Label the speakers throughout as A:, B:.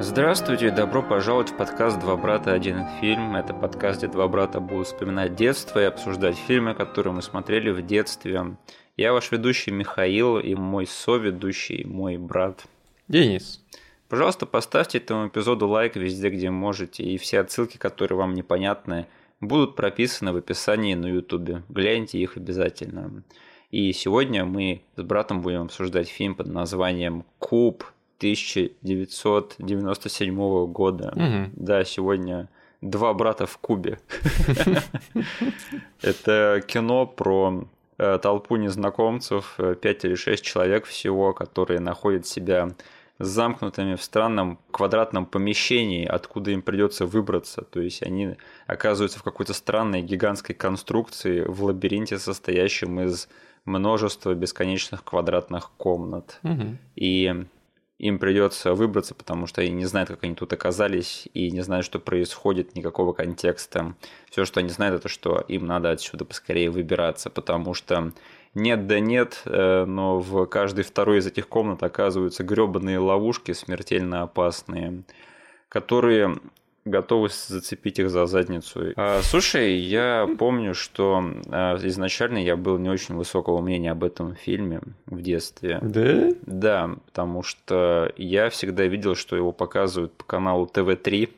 A: Здравствуйте, добро пожаловать в подкаст «Два брата. Один фильм». Это подкаст, где два брата будут вспоминать детство и обсуждать фильмы, которые мы смотрели в детстве. Я ваш ведущий Михаил и мой соведущий, мой брат.
B: Денис.
A: Пожалуйста, поставьте этому эпизоду лайк везде, где можете, и все отсылки, которые вам непонятны, будут прописаны в описании на ютубе. Гляньте их обязательно. И сегодня мы с братом будем обсуждать фильм под названием «Куб» 1997 года.
B: Угу.
A: Да, сегодня два брата в Кубе. Это кино про э, толпу незнакомцев, э, пять или шесть человек всего, которые находят себя замкнутыми в странном квадратном помещении, откуда им придется выбраться. То есть они оказываются в какой-то странной гигантской конструкции в лабиринте, состоящем из множества бесконечных квадратных комнат.
B: Угу.
A: И им придется выбраться, потому что они не знают, как они тут оказались, и не знают, что происходит, никакого контекста. Все, что они знают, это что им надо отсюда поскорее выбираться, потому что нет да нет, э, но в каждой второй из этих комнат оказываются гребаные ловушки, смертельно опасные, которые готовы зацепить их за задницу. А, слушай, я помню, что а, изначально я был не очень высокого мнения об этом фильме в детстве.
B: Да?
A: Да, потому что я всегда видел, что его показывают по каналу ТВ-3.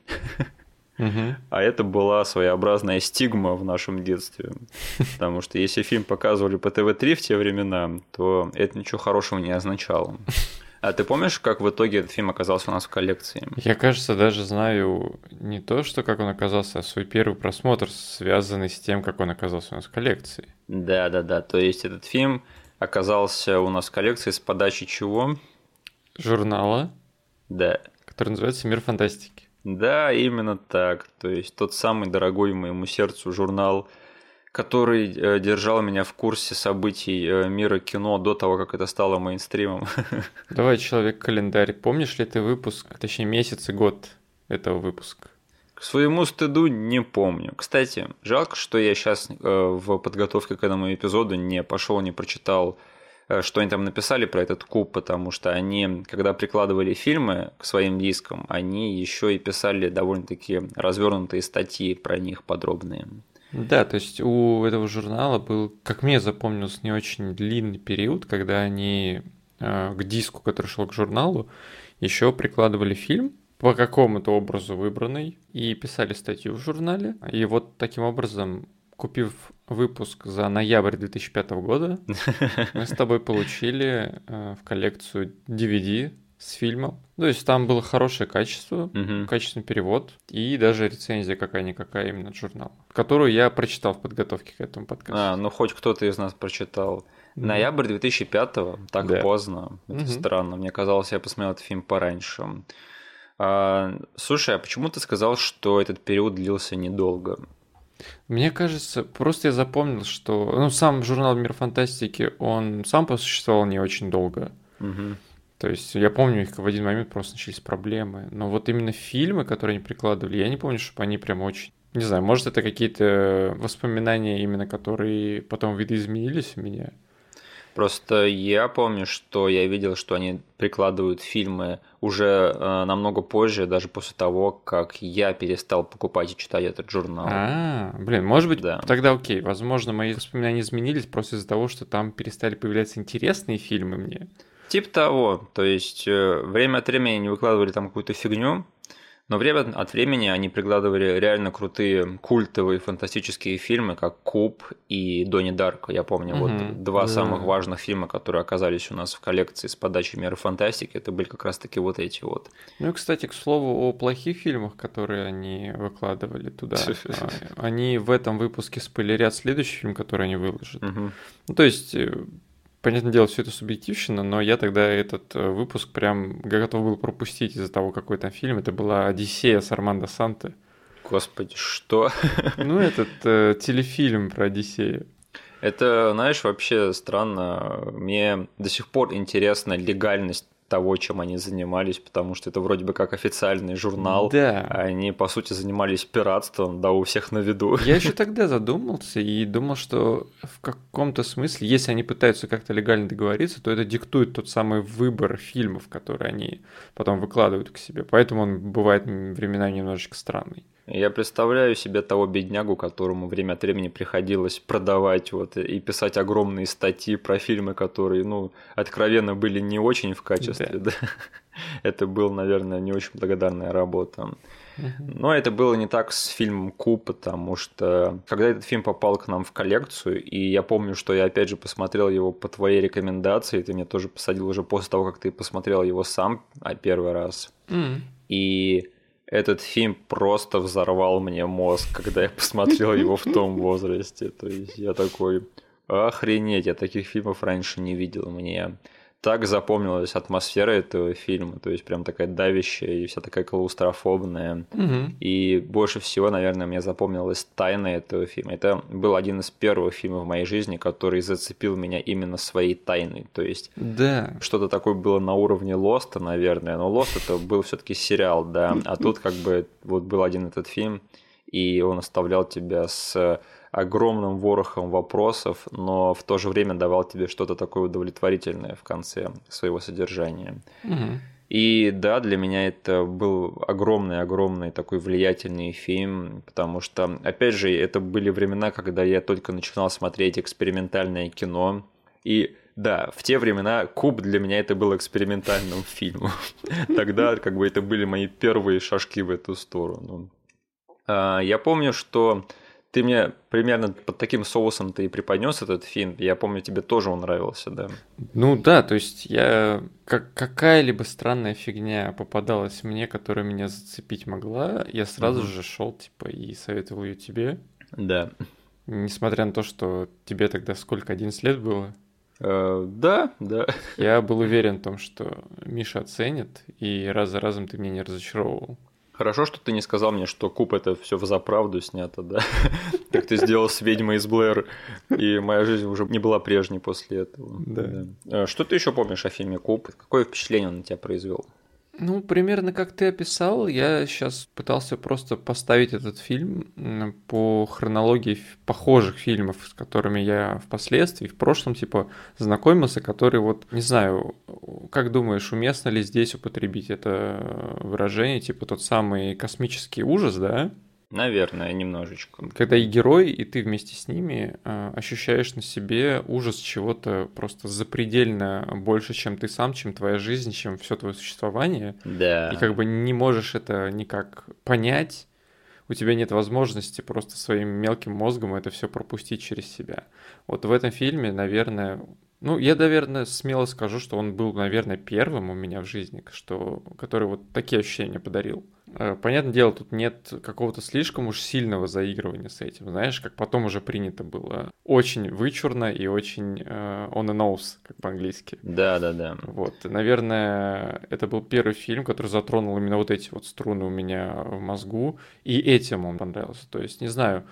B: Угу.
A: А это была своеобразная стигма в нашем детстве. Потому что если фильм показывали по ТВ-3 в те времена, то это ничего хорошего не означало. А ты помнишь, как в итоге этот фильм оказался у нас в коллекции?
B: Я, кажется, даже знаю не то, что как он оказался, а свой первый просмотр, связанный с тем, как он оказался у нас в коллекции.
A: Да, да, да. То есть этот фильм оказался у нас в коллекции с подачи чего?
B: Журнала,
A: Да.
B: который называется «Мир фантастики».
A: Да, именно так. То есть тот самый дорогой моему сердцу журнал, который э, держал меня в курсе событий э, мира кино до того, как это стало мейнстримом.
B: Давай, человек-календарь, помнишь ли ты выпуск, точнее месяц и год этого выпуска?
A: К своему стыду не помню. Кстати, жалко, что я сейчас в подготовке к этому эпизоду не пошел, не прочитал, э, что они там написали про этот куб, потому что они, когда прикладывали фильмы к своим дискам, они еще и писали довольно-таки развернутые статьи про них подробные.
B: Да, то есть у этого журнала был, как мне запомнился, не очень длинный период, когда они э, к диску, который шел к журналу, еще прикладывали фильм по какому-то образу выбранный и писали статью в журнале. И вот таким образом, купив выпуск за ноябрь 2005 года, мы с тобой получили э, в коллекцию DVD с фильмом. То есть там было хорошее качество,
A: Мгм.
B: качественный перевод и даже рецензия какая-никакая именно от журнала, которую я прочитал в подготовке к этому подкасту.
A: А, ну хоть кто-то из нас прочитал. Ноябрь 2005 так
B: Да.
A: поздно. Это
B: Мгм.
A: странно. Мне казалось, я посмотрел этот фильм пораньше. А, слушай, а почему ты сказал, что этот период длился недолго?
B: Мне кажется, просто я запомнил, что ну, сам журнал «Мир фантастики», он сам посуществовал не очень долго.
A: Мгм.
B: То есть я помню, их в один момент просто начались проблемы. Но вот именно фильмы, которые они прикладывали, я не помню, чтобы они прям очень... Не знаю, может, это какие-то воспоминания именно, которые потом видоизменились у меня.
A: Просто я помню, что я видел, что они прикладывают фильмы уже э, намного позже, даже после того, как я перестал покупать и читать этот журнал.
B: А, блин, может быть,
A: Да.
B: тогда окей. Возможно, мои воспоминания изменились просто из-за того, что там перестали появляться интересные фильмы мне.
A: Типа того, то есть э, время от времени они выкладывали там какую-то фигню, но время от времени они прикладывали реально крутые культовые фантастические фильмы, как Куб и Донни Дарко. Я помню,
B: Мгм,
A: вот два
B: да.
A: самых важных фильма, которые оказались у нас в коллекции с подачи меры фантастики, это были как раз-таки вот эти вот.
B: Ну и, кстати, к слову о плохих фильмах, которые они выкладывали туда. А, Они в этом выпуске спойлерят следующий фильм, который они выложат. Ну, то есть, э, понятное дело, все это субъективщина, но я тогда этот э, выпуск прям готов был пропустить из-за того, какой там фильм. Это была «Одиссея» с Армандо Санте.
A: Господи, что?
B: Ну, этот э, телефильм про Одиссею.
A: Это, знаешь, вообще странно. Мне до сих пор интересна легальность того, чем они занимались, потому что это вроде бы как официальный журнал.
B: Да.
A: Они, по сути, занимались пиратством, да, у всех на виду.
B: Я еще тогда задумался и думал, что в каком-то смысле, если они пытаются как-то легально договориться, то это диктует тот самый выбор фильмов, которые они потом выкладывают к себе. Поэтому он бывает временами немножечко странный.
A: Я представляю себе того беднягу, которому время от времени приходилось продавать вот и писать огромные статьи про фильмы, которые, ну, откровенно были не очень в качестве, да. да. Это был, наверное, не очень благодарная работа. Но это было не так с фильмом Куб, потому что когда этот фильм попал к нам в коллекцию, и я помню, что я опять же посмотрел его по твоей рекомендации, ты меня тоже посадил уже после того, как ты посмотрел его сам а первый раз.
B: Mm.
A: И этот фильм просто взорвал мне мозг, когда я посмотрел его в том возрасте. То есть я такой, охренеть, я таких фильмов раньше не видел. Мне так запомнилась атмосфера этого фильма, то есть прям такая давящая и вся такая клаустрофобная.
B: Угу.
A: И больше всего, наверное, мне запомнилась тайна этого фильма. Это был один из первых фильмов в моей жизни, который зацепил меня именно своей тайной. То есть
B: да.
A: что-то такое было на уровне Лоста, наверное, но Лост это был все-таки сериал, да, а тут как бы вот был один этот фильм, и он оставлял тебя с огромным ворохом вопросов, но в то же время давал тебе что-то такое удовлетворительное в конце своего содержания.
B: Угу.
A: И да, для меня это был огромный-огромный такой влиятельный фильм, потому что, опять же, это были времена, когда я только начинал смотреть экспериментальное кино, и да, в те времена Куб для меня это был экспериментальным фильмом. Тогда как бы это были мои первые шажки в эту сторону. А, я помню, что ты мне примерно под таким соусом ты и преподнес этот фильм. Я помню, тебе тоже он нравился, да?
B: Ну да, то есть я как какая-либо странная фигня попадалась мне, которая меня зацепить могла, я сразу угу. же шел типа и советовал ее тебе.
A: Да.
B: Несмотря на то, что тебе тогда сколько, 11 лет было?
A: Uh, да, да.
B: Я был уверен в том, что Миша оценит, и раз за разом ты меня не разочаровывал.
A: Хорошо, что ты не сказал мне, что Куб это все в заправду снято, да? Как ты сделал с ведьмой из Блэр, и моя жизнь уже не была прежней после этого.
B: Да.
A: А что ты еще помнишь о фильме Куб? Какое впечатление он на тебя произвел?
B: Ну, примерно как ты описал, я сейчас пытался просто поставить этот фильм по хронологии похожих фильмов, с которыми я впоследствии, в прошлом, типа, знакомился, которые вот, не знаю, как думаешь, уместно ли здесь употребить это выражение, типа тот самый космический ужас, да?
A: Наверное, немножечко.
B: Когда и герой, и ты вместе с ними э, ощущаешь на себе ужас чего-то просто запредельно больше, чем ты сам, чем твоя жизнь, чем все твое существование.
A: Да.
B: И как бы не можешь это никак понять. У тебя нет возможности просто своим мелким мозгом это все пропустить через себя. Вот в этом фильме, наверное, ну, я, наверное, смело скажу, что он был, наверное, первым у меня в жизни, что, который вот такие ощущения подарил. Э, понятное дело, тут нет какого-то слишком уж сильного заигрывания с этим. Знаешь, как потом уже принято было. Очень вычурно и очень uh, on the nose, как по-английски.
A: Да, да, да.
B: Вот, наверное, это был первый фильм, который затронул именно вот эти вот струны у меня в мозгу. И этим он понравился. То есть, не знаю,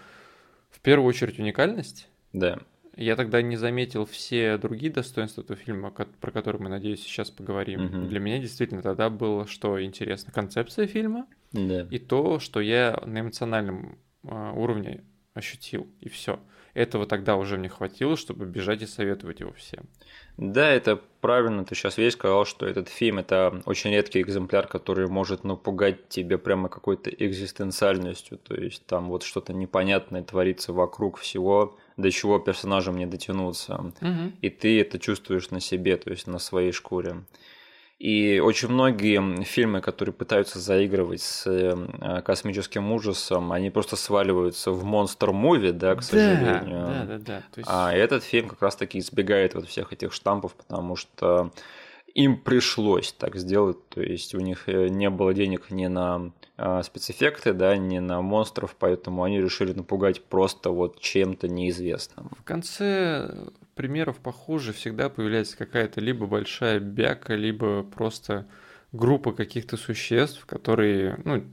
B: в первую очередь уникальность.
A: Да.
B: Я тогда не заметил все другие достоинства этого фильма, про которые мы, надеюсь, сейчас поговорим.
A: Угу.
B: Для меня действительно тогда было, что интересно, концепция фильма
A: да.
B: и то, что я на эмоциональном э, уровне ощутил, и все. Этого тогда уже мне хватило, чтобы бежать и советовать его всем.
A: Да, это правильно. Ты сейчас весь сказал, что этот фильм это очень редкий экземпляр, который может напугать тебя прямо какой-то экзистенциальностью. То есть там вот что-то непонятное творится вокруг всего до чего персонажам не дотянуться.
B: Угу.
A: И ты это чувствуешь на себе, то есть на своей шкуре. И очень многие фильмы, которые пытаются заигрывать с э, космическим ужасом, они просто сваливаются в монстр-муви, да, к сожалению.
B: Да, да, да.
A: Есть... А этот фильм как раз-таки избегает вот всех этих штампов, потому что им пришлось так сделать, то есть у них э, не было денег ни на э, спецэффекты, да, ни на монстров, поэтому они решили напугать просто вот чем-то неизвестным.
B: В конце примеров похуже всегда появляется какая-то либо большая бяка, либо просто группа каких-то существ, которые, ну,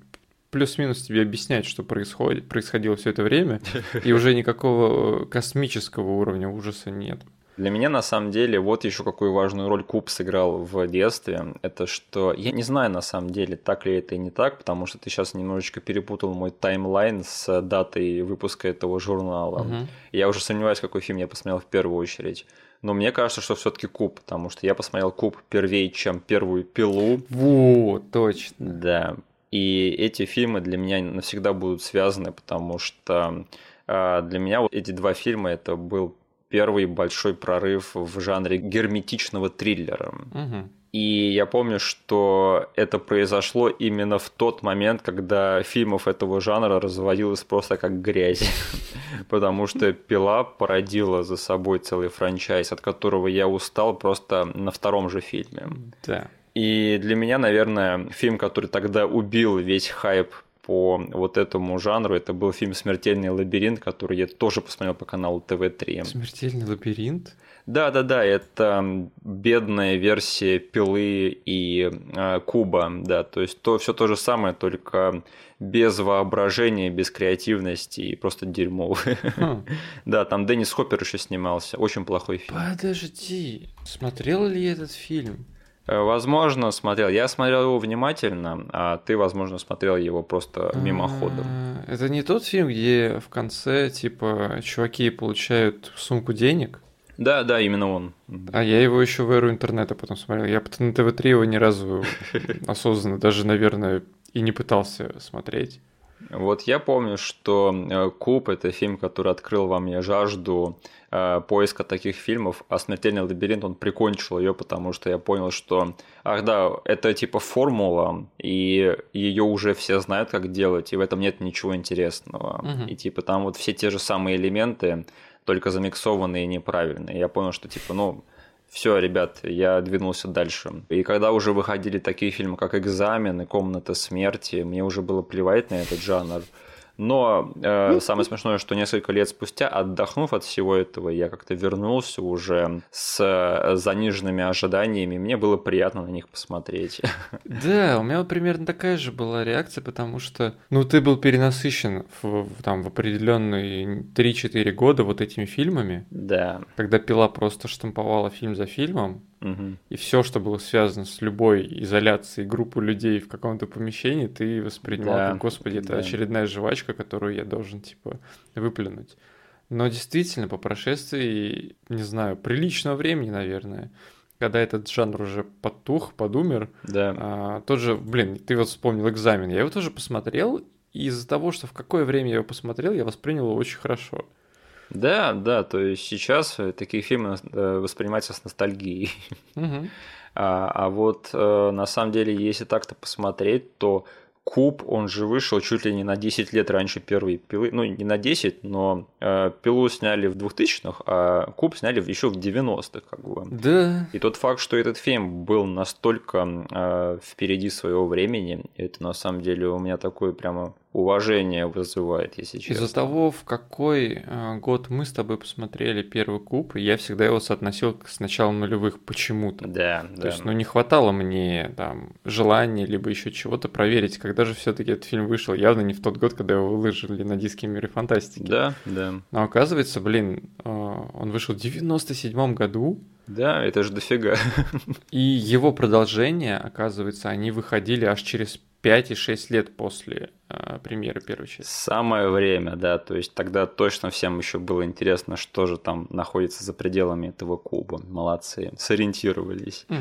B: плюс-минус тебе объясняют, что происходит, происходило все это время, и уже никакого космического уровня ужаса нет.
A: Для меня, на самом деле, вот еще какую важную роль Куб сыграл в детстве. Это что... Я не знаю, на самом деле, так ли это и не так, потому что ты сейчас немножечко перепутал мой таймлайн с датой выпуска этого журнала. Угу. Я уже сомневаюсь, какой фильм я посмотрел в первую очередь. Но мне кажется, что все-таки Куб, потому что я посмотрел Куб первее, чем первую пилу.
B: Вот, точно.
A: Да. И эти фильмы для меня навсегда будут связаны, потому что э, для меня вот эти два фильма это был первый большой прорыв в жанре герметичного триллера. Угу. И я помню, что это произошло именно в тот момент, когда фильмов этого жанра разводилось просто как грязь. Потому что «Пила» породила за собой целый франчайз, от которого я устал просто на втором же фильме.
B: Да.
A: И для меня, наверное, фильм, который тогда убил весь хайп по вот этому жанру. Это был фильм «Смертельный лабиринт», который я тоже посмотрел по каналу ТВ-3.
B: «Смертельный лабиринт»?
A: Да-да-да, это бедная версия «Пилы» и э, «Куба», да, то есть то, все то же самое, только без воображения, без креативности и просто дерьмовый. Хм. Да, там Деннис Хоппер еще снимался, очень плохой фильм.
B: Подожди, смотрел ли я этот фильм?
A: Э, возможно, смотрел. Я смотрел его внимательно, а ты, возможно, смотрел его просто мимоходом.
B: А, это не тот фильм, где в конце, типа, чуваки получают сумку денег?
A: Да, да, именно он.
B: А я его еще в эру интернета потом смотрел. Я на ТВ-3 его ни разу осознанно, даже, наверное, и не пытался смотреть.
A: Вот я помню, что э, Куб это фильм, который открыл во мне жажду э, поиска таких фильмов, а «Смертельный лабиринт» он прикончил ее, потому что я понял, что, ах да, это типа формула, и ее уже все знают, как делать, и в этом нет ничего интересного. Угу. И типа там вот все те же самые элементы, только замиксованные неправильные. Я понял, что типа, ну, все, ребят, я двинулся дальше. И когда уже выходили такие фильмы, как «Экзамен» и «Комната смерти», мне уже было плевать на этот жанр. Но э, самое смешное, что несколько лет спустя, отдохнув от всего этого, я как-то вернулся уже с э, заниженными ожиданиями. Мне было приятно на них посмотреть.
B: Да, у меня примерно такая же была реакция, потому что, ну, ты был перенасыщен в, там, в определенные 3-4 года вот этими фильмами.
A: Да.
B: Когда пила просто штамповала фильм за фильмом, Угу. И все, что было связано с любой изоляцией группы людей в каком-то помещении, ты воспринимал да, как, господи, это да. очередная жвачка, которую я должен, типа, выплюнуть. Но действительно, по прошествии, не знаю, приличного времени, наверное, когда этот жанр уже потух, подумер,
A: да.
B: а, тот же, блин, ты вот вспомнил экзамен, я его тоже посмотрел, и из-за того, что в какое время я его посмотрел, я воспринял его очень хорошо.
A: Да, да, то есть сейчас э, такие фильмы э, воспринимаются с ностальгией. Угу. А, а вот э, на самом деле, если так-то посмотреть, то Куб, он же вышел чуть ли не на 10 лет раньше первой пилы. Ну, не на 10, но э, пилу сняли в 2000-х, а Куб сняли еще в 90-х, как бы.
B: Да.
A: И тот факт, что этот фильм был настолько э, впереди своего времени, это на самом деле у меня такое прямо уважение вызывает, если честно.
B: Из-за того, в какой э, год мы с тобой посмотрели первый куб, я всегда его соотносил с началом нулевых почему-то.
A: Да,
B: То
A: да.
B: есть, ну, не хватало мне там желания, либо еще чего-то проверить, когда же все-таки этот фильм вышел. Явно не в тот год, когда его выложили на диске мира фантастики.
A: Да, да.
B: Но оказывается, блин, э, он вышел в 97 году.
A: Да, это же дофига.
B: И его продолжение, оказывается, они выходили аж через 5 и 6 лет после э, премьеры первой части.
A: Самое время, да. То есть тогда точно всем еще было интересно, что же там находится за пределами этого куба. Молодцы, сориентировались. Угу.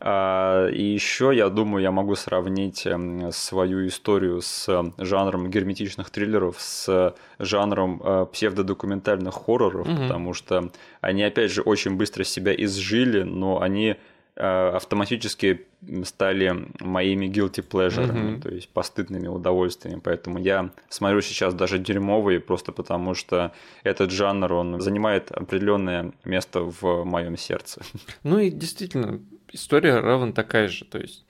A: А, и еще, я думаю, я могу сравнить эм, свою историю с жанром герметичных триллеров с жанром э, псевдодокументальных хорроров, угу. потому что они, опять же, очень быстро себя изжили, но они Э, автоматически стали моими guilty pleasure, mm-hmm. то есть постыдными удовольствиями. Поэтому я смотрю сейчас даже дерьмовые, просто потому что этот жанр, он занимает определенное место в моем сердце.
B: Ну и действительно, история равна такая же. То есть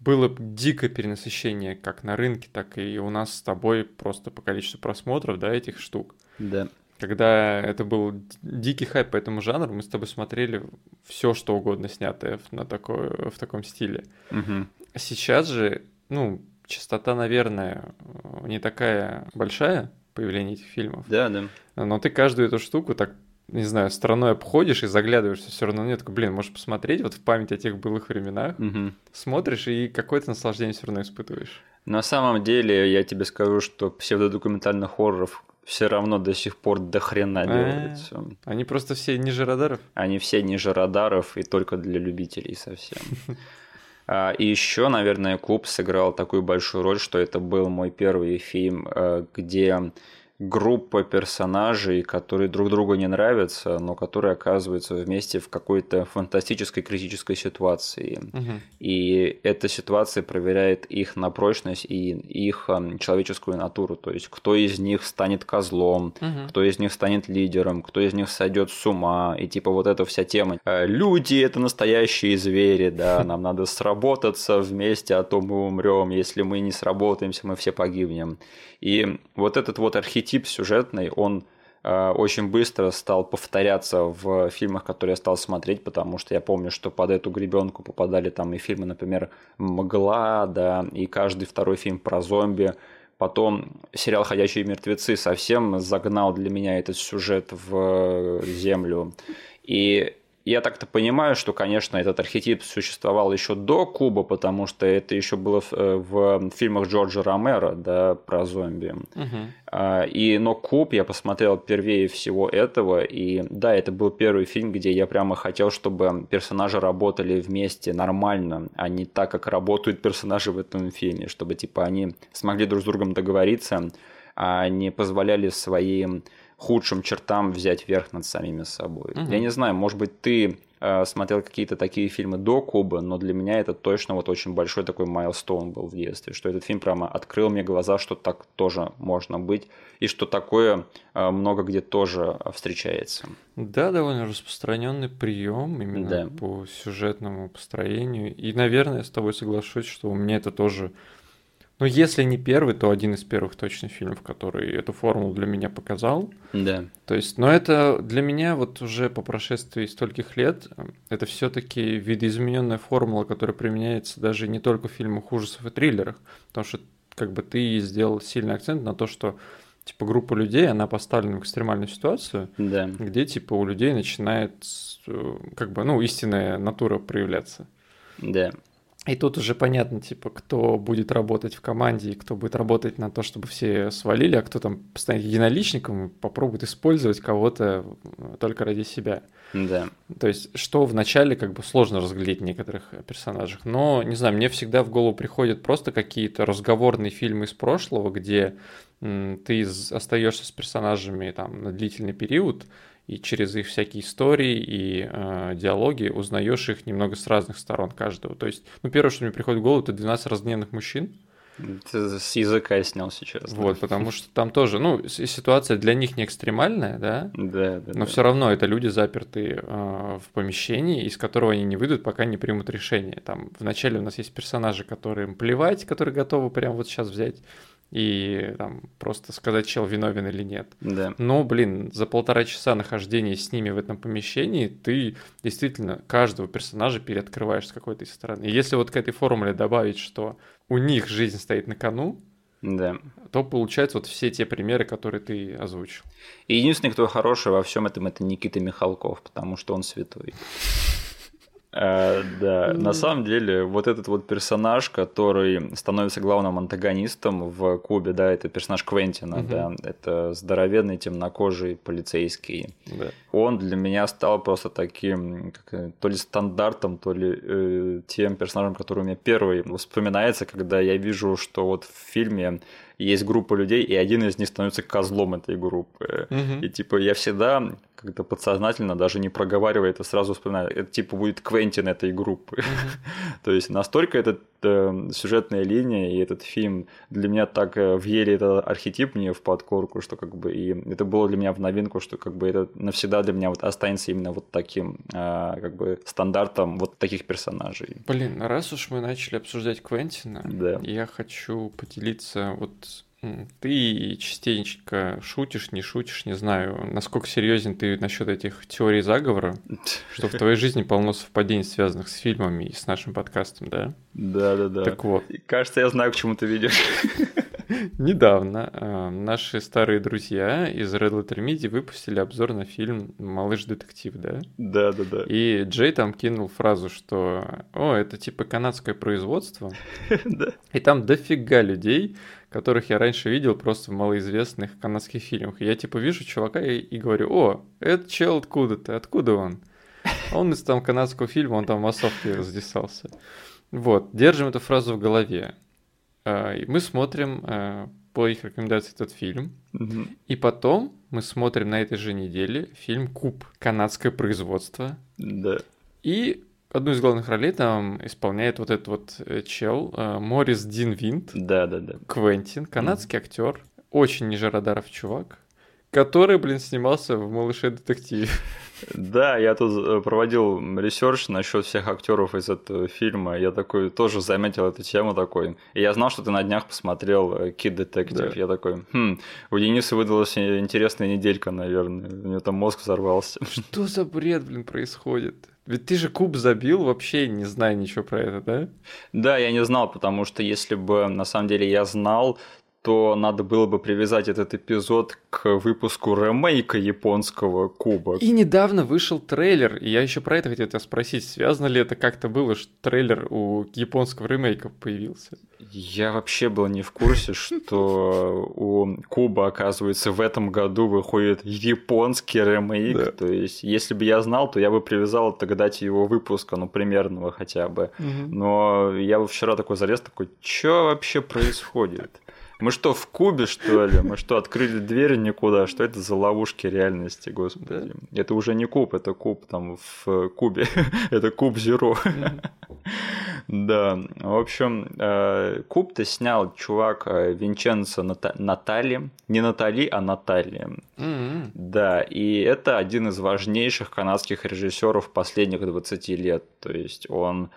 B: было дикое перенасыщение как на рынке, так и у нас с тобой просто по количеству просмотров, да, этих штук.
A: Да
B: когда это был дикий хайп по этому жанру, мы с тобой смотрели все, что угодно снятое на такое, в таком стиле.
A: Угу.
B: Сейчас же, ну, частота, наверное, не такая большая появление этих фильмов.
A: Да, да.
B: Но ты каждую эту штуку так не знаю, стороной обходишь и заглядываешься все равно нет, такой, блин, можешь посмотреть вот в память о тех былых временах,
A: Мгм.
B: смотришь и какое-то наслаждение все равно испытываешь.
A: На самом деле, я тебе скажу, что псевдодокументальных хорроров все равно до сих пор до хрена
B: А.
A: делается.
B: Они просто все ниже радаров.
A: Они все ниже радаров и только для любителей совсем. А, И еще, наверное, Куб сыграл такую большую роль, что это был мой первый фильм, э, где группа персонажей, которые друг другу не нравятся, но которые оказываются вместе в какой-то фантастической критической ситуации.
B: Мгм.
A: И эта ситуация проверяет их на прочность и их человеческую натуру. То есть, кто из них станет козлом,
B: Мгм.
A: кто из них станет лидером, кто из них сойдет с ума. И типа вот эта вся тема. Э, Люди – это настоящие звери, да, нам надо сработаться вместе, а то мы умрем. Если мы не сработаемся, мы все погибнем. И вот этот вот архетип сюжетный, он э, очень быстро стал повторяться в фильмах, которые я стал смотреть, потому что я помню, что под эту гребенку попадали там и фильмы, например, «Мгла», да, и каждый второй фильм про зомби. Потом сериал «Ходячие мертвецы» совсем загнал для меня этот сюжет в землю. И я так-то понимаю, что, конечно, этот архетип существовал еще до Куба, потому что это еще было в, э, в фильмах Джорджа Ромеро, да, про зомби. А, И, но Куб я посмотрел первее всего этого, и да, это был первый фильм, где я прямо хотел, чтобы персонажи работали вместе нормально, а не так, как работают персонажи в этом фильме, чтобы типа они смогли друг с другом договориться, а не позволяли своим худшим чертам взять верх над самими собой.
B: Мгм.
A: Я не знаю, может быть, ты э, смотрел какие-то такие фильмы до Куба, но для меня это точно вот очень большой такой майлстоун был в детстве, что этот фильм прямо открыл мне глаза, что так тоже можно быть, и что такое э, много где тоже встречается.
B: Да, довольно распространенный прием именно
A: Да.
B: по сюжетному построению. И, наверное, я с тобой соглашусь, что у меня это тоже. Ну, если не первый, то один из первых точно фильмов, который эту формулу для меня показал.
A: Да.
B: То есть, но это для меня вот уже по прошествии стольких лет, э, это все-таки видоизмененная формула, которая применяется даже не только в фильмах ужасов и триллерах, потому что как бы ты сделал сильный акцент на то, что типа группа людей, она поставлена в экстремальную ситуацию,
A: Да.
B: где типа у людей начинает э, как бы, ну, истинная натура проявляться.
A: Да.
B: И тут уже понятно, типа, кто будет работать в команде и кто будет работать на то, чтобы все свалили, а кто там станет единоличником и попробует использовать кого-то э, только ради себя.
A: Да.
B: То есть, что вначале как бы сложно разглядеть в некоторых персонажах. Но, не знаю, мне всегда в голову приходят просто какие-то разговорные фильмы из прошлого, где ты остаешься с персонажами там на длительный период, и через их всякие истории и э, диалоги узнаешь их немного с разных сторон каждого. То есть, ну, первое, что мне приходит в голову, это 12 раздневных мужчин.
A: Ты с языка снял сейчас. да.
B: Вот, потому что там тоже, ну, ситуация для них не экстремальная, да,
A: Да, да.
B: но
A: да.
B: все равно это люди заперты э, в помещении, из которого они не выйдут, пока не примут решение. Там вначале у нас есть персонажи, которым плевать, которые готовы прямо вот сейчас взять и там просто сказать, чел виновен или нет.
A: Да.
B: Но, блин, за полтора часа нахождения с ними в этом помещении ты действительно каждого персонажа переоткрываешь с какой-то стороны. И если вот к этой формуле добавить, что у них жизнь стоит на кону,
A: Да.
B: то получается вот все те примеры, которые ты озвучил.
A: И единственный, кто хороший во всем этом, это Никита Михалков, потому что он святой. Э, Да, на самом деле, вот этот вот персонаж, который становится главным антагонистом в Кубе, да, это персонаж Квентина, да, это здоровенный темнокожий полицейский.
B: Да.
A: Он для меня стал просто таким, как, э, то ли стандартом, то ли э, тем персонажем, который у меня первый вспоминается, когда я вижу, что вот в фильме есть группа людей, и один из них становится козлом этой группы.
B: Мгм.
A: И типа я всегда как-то подсознательно, даже не проговаривая это, сразу вспоминаю, это типа будет Квентин этой группы. То есть настолько эта сюжетная линия и этот фильм для меня так э, въели этот архетип мне в подкорку, что как бы и это было для меня в новинку, что как бы это навсегда для меня вот останется именно вот таким а, как бы стандартом вот таких персонажей.
B: Блин, раз уж мы начали обсуждать Квентина,
A: Да.
B: я хочу поделиться вот ты частенько шутишь, не шутишь, не знаю, насколько серьезен ты насчет этих теорий заговора, что в твоей жизни полно совпадений, связанных с фильмами и с нашим подкастом, да?
A: Да-да-да.
B: Так вот.
A: Кажется, я знаю, к чему ты ведешь.
B: Недавно э, наши старые друзья из Red Letter Media выпустили обзор на фильм «Малыш детектив», да?
A: Да-да-да.
B: И Джей там кинул фразу, что «О, это типа канадское производство».
A: Да.
B: И там дофига людей, которых я раньше видел просто в малоизвестных канадских фильмах. И я типа вижу чувака и, и говорю, о, это чел откуда-то, откуда он? А Он из там канадского фильма, он там в массовке раздесался. Вот, держим эту фразу в голове. А, и Мы смотрим а, по их рекомендации этот фильм. И потом мы смотрим на этой же неделе фильм «Куб», канадское производство.
A: Да.
B: И одну из главных ролей там исполняет вот этот вот э, чел э, Морис Дин Винт.
A: Да-да-да.
B: Квентин, канадский актер, очень ниже радаров чувак, который, блин, снимался в «Малыше детективе».
A: Да, я тут э, проводил research насчет всех актеров из этого фильма. Я такой тоже заметил эту тему такой. И я знал, что ты на днях посмотрел Kid Detective.
B: Да.
A: Я такой, хм, у Дениса выдалась интересная неделька, наверное. У него там мозг взорвался.
B: Что за бред, блин, происходит? Ведь ты же куб забил, вообще не зная ничего про это, да?
A: Да, я не знал, потому что если бы на самом деле я знал, то надо было бы привязать этот эпизод к выпуску ремейка японского Куба.
B: И недавно вышел трейлер, и я еще про это хотел тебя спросить, связано ли это как-то было, что трейлер у японского ремейка появился?
A: Я вообще был не в курсе, что у Куба, оказывается, в этом году выходит японский ремейк.
B: Да.
A: То есть, если бы я знал, то я бы привязал это к дате его выпуска, ну, примерного хотя бы. Но я вчера такой залез, такой, что вообще происходит? Мы что, в Кубе, что ли? Мы что, открыли дверь никуда? Что это за ловушки реальности, господи? Это уже не куб, это куб там в Кубе. это куб Зеро. Да, в общем, э, Куб-то снял чувак э, Винченцо Ната- Натали, не Натали, а Наталья.
B: М-м.
A: Да, и это один из важнейших канадских режиссеров последних 20 лет. То есть он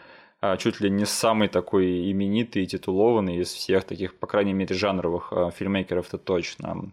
A: чуть ли не самый такой именитый и титулованный из всех таких, по крайней мере, жанровых а, фильмейкеров-то точно.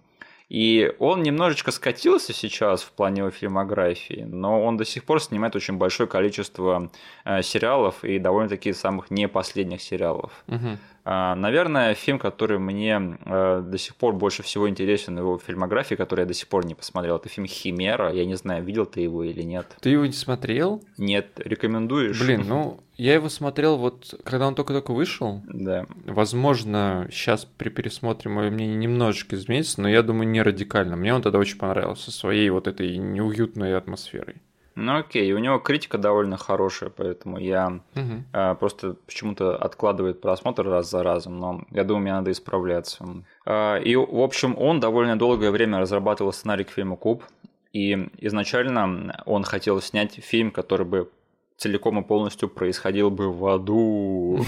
A: И он немножечко скатился сейчас в плане его фильмографии, но он до сих пор снимает очень большое количество э, сериалов и довольно-таки самых не последних сериалов.
B: Мгм.
A: А, Наверное, фильм, который мне э, до сих пор больше всего интересен в его фильмографии, который я до сих пор не посмотрел, это фильм «Химера». Я не знаю, видел ты его или нет.
B: Ты его не смотрел?
A: Нет, рекомендуешь?
B: Блин, ну, я его смотрел вот, когда он только-только вышел.
A: Да.
B: Возможно, сейчас при пересмотре мое мнение немножечко изменится, но я думаю, не радикально. Мне он тогда очень понравился своей вот этой неуютной атмосферой.
A: Ну окей, у него критика довольно хорошая, поэтому я
B: Мгм.
A: э, просто почему-то откладывает просмотр раз за разом, но я думаю, мне надо исправляться. Э, И, в общем, он довольно долгое время разрабатывал сценарий к фильму «Куб», и изначально он хотел снять фильм, который бы целиком и полностью происходил бы в аду.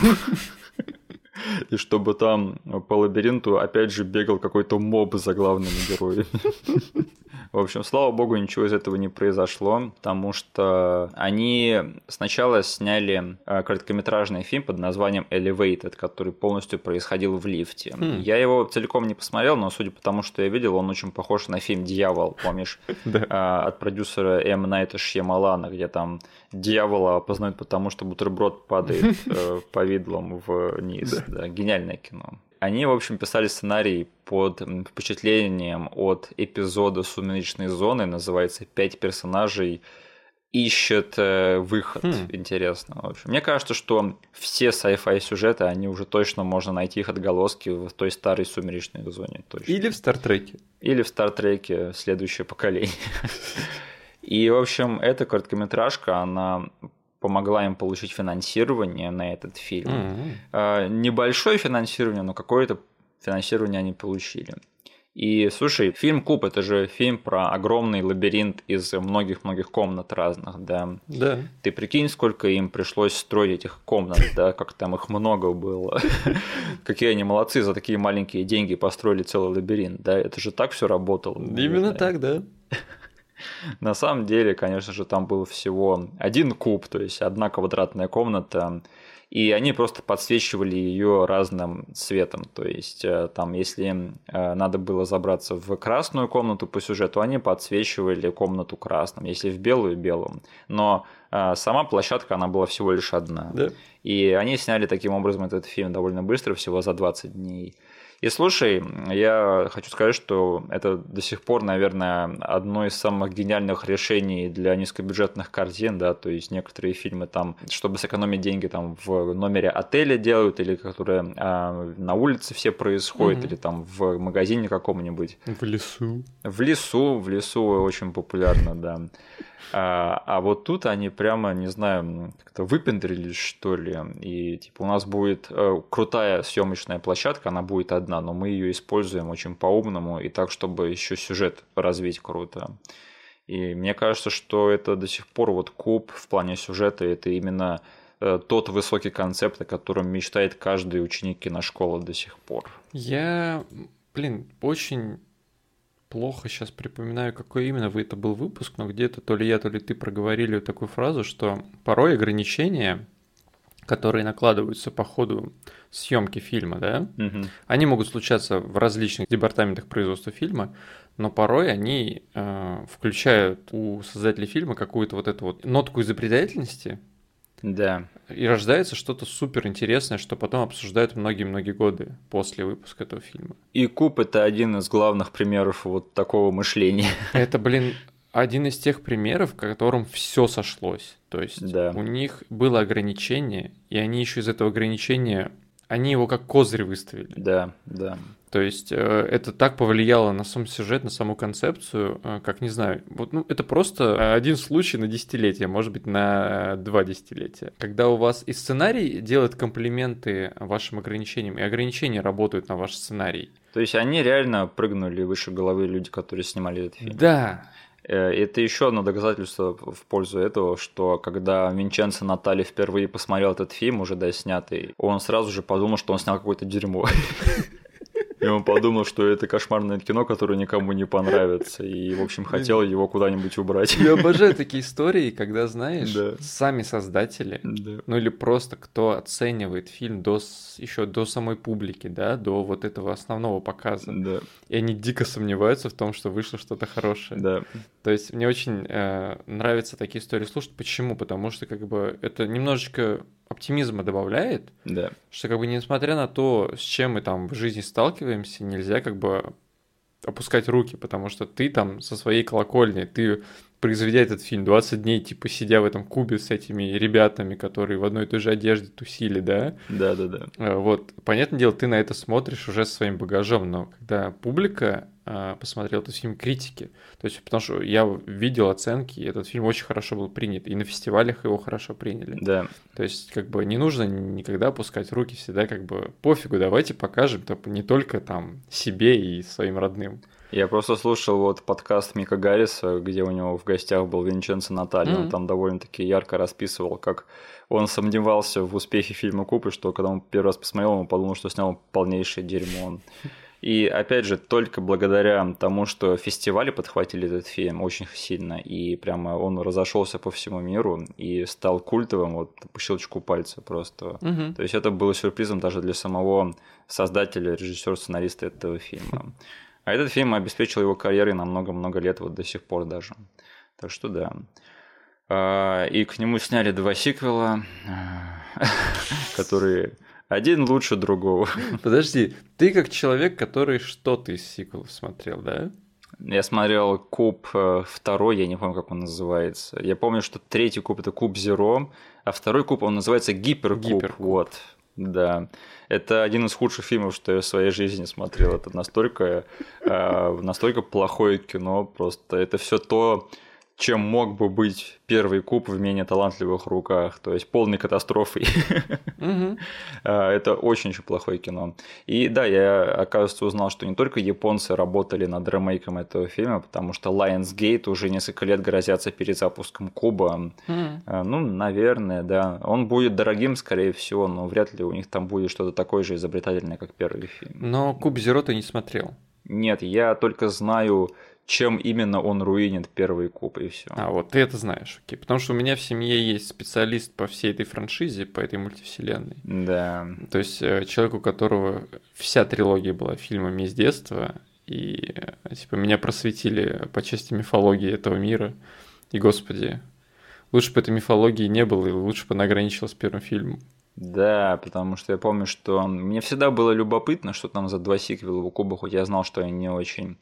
A: И чтобы там по лабиринту опять же бегал какой-то моб за главными героями. В общем, слава богу, ничего из этого не произошло, потому что они сначала сняли э, короткометражный фильм под названием Elevated, который полностью происходил в лифте.
B: Хм.
A: Я его целиком не посмотрел, но судя по тому, что я видел, он очень похож на фильм «Дьявол», помнишь? А, от продюсера М. Найта Шьямалана, где там дьявола опознают потому, что бутерброд падает э, повидлом вниз. Гениальное кино. Они, в общем, писали сценарий под впечатлением от эпизода «Сумеречной зоны», называется «Пять персонажей ищет э, выход».
B: Хм.
A: Интересно. В общем, мне кажется, что все sci-fi сюжеты, они уже точно можно найти их отголоски в той старой «Сумеречной зоне». Точно.
B: Или в Стартреке.
A: Или в Стартреке следующее поколение. И, в общем, эта короткометражка, она помогла им получить финансирование на этот фильм. Э, Небольшое финансирование, но какое-то финансирование они получили. И слушай, фильм Куб это же фильм про огромный лабиринт из многих-многих комнат разных, да.
B: Да.
A: Ты прикинь, сколько им пришлось строить этих комнат, да, как там их много было. Какие они молодцы, за такие маленькие деньги построили целый лабиринт, да, это же так все работало.
B: Именно так, да.
A: На самом деле, конечно же, там был всего один куб, то есть одна квадратная комната, и они просто подсвечивали ее разным цветом. То есть э, там, если э, надо было забраться в красную комнату по сюжету, они подсвечивали комнату красным, если в белую белым. Но э, сама площадка, она была всего лишь одна.
B: Да.
A: И они сняли таким образом этот фильм довольно быстро, всего за 20 дней. И слушай, я хочу сказать, что это до сих пор, наверное, одно из самых гениальных решений для низкобюджетных картин, да, то есть некоторые фильмы там, чтобы сэкономить деньги, там в номере отеля делают, или которые а, на улице все происходят, угу. или там в магазине каком-нибудь.
B: В лесу.
A: В лесу, в лесу очень популярно, да. А, а вот тут они прямо, не знаю, как-то выпендрились, что ли. И типа у нас будет э, крутая съемочная площадка, она будет одна, но мы ее используем очень по-умному и так, чтобы еще сюжет развить круто. И мне кажется, что это до сих пор вот куб в плане сюжета, это именно э, тот высокий концепт, о котором мечтает каждый ученик киношколы до сих пор.
B: Я, блин, очень плохо сейчас припоминаю, какой именно вы это был выпуск, но где-то то ли я, то ли ты проговорили такую фразу, что порой ограничения, которые накладываются по ходу съемки фильма, да, угу. они могут случаться в различных департаментах производства фильма, но порой они э, включают у создателей фильма какую-то вот эту вот нотку изобретательности,
A: да.
B: И рождается что-то супер интересное, что потом обсуждают многие-многие годы после выпуска этого фильма.
A: И Куб это один из главных примеров вот такого мышления.
B: Это, блин, один из тех примеров, в котором все сошлось. То есть
A: да.
B: у них было ограничение, и они еще из этого ограничения, они его как козырь выставили.
A: Да, да.
B: То есть э, это так повлияло на сам сюжет, на саму концепцию, э, как не знаю. Вот, ну, это просто один случай на десятилетие, может быть, на два десятилетия. Когда у вас и сценарий делает комплименты вашим ограничениям, и ограничения работают на ваш сценарий.
A: То есть они реально прыгнули выше головы люди, которые снимали этот фильм.
B: Да,
A: э, это еще одно доказательство в пользу этого, что когда Винченцо Натали впервые посмотрел этот фильм, уже да, снятый, он сразу же подумал, что он снял какое-то дерьмо. И он подумал, что это кошмарное кино, которое никому не понравится. И, в общем, хотел его куда-нибудь убрать.
B: Я обожаю такие истории, когда, знаешь, да. сами создатели, да. ну или просто кто оценивает фильм до, еще до самой публики, да, до вот этого основного показа.
A: Да.
B: И они дико сомневаются в том, что вышло что-то хорошее.
A: Да.
B: То есть мне очень э, нравятся такие истории слушать. Почему? Потому что как бы это немножечко оптимизма добавляет,
A: да.
B: что как бы несмотря на то, с чем мы там в жизни сталкиваемся, нельзя как бы опускать руки, потому что ты там со своей колокольни, ты произведя этот фильм 20 дней, типа сидя в этом кубе с этими ребятами, которые в одной и той же одежде тусили, да?
A: Да, да, да.
B: Вот, понятное дело, ты на это смотришь уже своим багажом, но когда публика а, посмотрел этот фильм критики. То есть, потому что я видел оценки, и этот фильм очень хорошо был принят, и на фестивалях его хорошо приняли.
A: Да.
B: То есть, как бы не нужно никогда опускать руки, всегда как бы пофигу, давайте покажем не только там себе и своим родным.
A: Я просто слушал вот подкаст Мика Гарриса, где у него в гостях был Винченцо Наталья. Mm-hmm. Он там довольно-таки ярко расписывал, как он сомневался в успехе фильма Купы, что когда он первый раз посмотрел, он подумал, что снял полнейшее дерьмо. И опять же, только благодаря тому, что фестивали подхватили этот фильм очень сильно, и прямо он разошелся по всему миру и стал культовым вот по щелчку пальца просто.
B: Угу.
A: То есть это было сюрпризом даже для самого создателя, режиссера, сценариста этого фильма. А этот фильм обеспечил его карьерой на много-много лет, вот до сих пор даже. Так что да. А, и к нему сняли два сиквела, которые один лучше другого.
B: Подожди, ты как человек, который что-то из сиквелов смотрел, да?
A: Я смотрел Куб э, второй, я не помню, как он называется. Я помню, что третий куб это Куб Зеро, а второй куб он называется Гиперкуб. Гиперкуб. Вот, да. Это один из худших фильмов, что я в своей жизни смотрел. Это настолько, э, настолько плохое кино, просто это все то, чем мог бы быть первый куб в менее талантливых руках, то есть полной катастрофой. А, это очень очень плохое кино. И да, я, оказывается, узнал, что не только японцы работали над ремейком этого фильма, потому что Lionsgate уже несколько лет грозятся перед запуском куба. А, ну, наверное, да. Он будет дорогим, скорее всего, но вряд ли у них там будет что-то такое же изобретательное, как первый фильм.
B: Но Куб Зеро ты не смотрел.
A: Нет, я только знаю чем именно он руинит первый куб, и все.
B: А, вот ты это знаешь, окей. Потому что у меня в семье есть специалист по всей этой франшизе, по этой мультивселенной.
A: Да.
B: То есть э, человек, у которого вся трилогия была фильмами из детства, и э, типа меня просветили по части мифологии этого мира. И, господи, лучше бы этой мифологии не было, и лучше бы она ограничилась первым фильмом.
A: Да, потому что я помню, что мне всегда было любопытно, что там за два сиквела у Куба, хоть я знал, что они не очень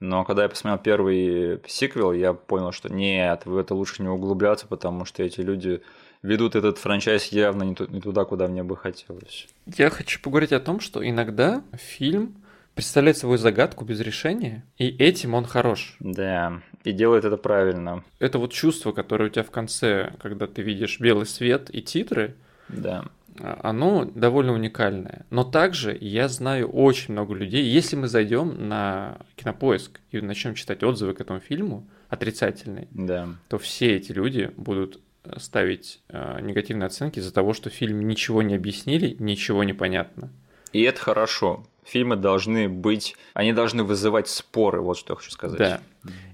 A: но когда я посмотрел первый сиквел, я понял, что нет, в это лучше не углубляться, потому что эти люди ведут этот франчайз явно не туда, куда мне бы хотелось.
B: Я хочу поговорить о том, что иногда фильм представляет собой загадку без решения, и этим он хорош.
A: Да, и делает это правильно.
B: Это вот чувство, которое у тебя в конце, когда ты видишь белый свет и титры,
A: да.
B: А, оно довольно уникальное. Но также я знаю очень много людей. Если мы зайдем на кинопоиск и начнем читать отзывы к этому фильму, отрицательные,
A: да.
B: то все эти люди будут э, ставить э, негативные оценки из-за того, что в фильме ничего не объяснили, ничего не понятно.
A: И это хорошо. Фильмы должны быть, они должны вызывать споры, вот что я хочу сказать.
B: Да.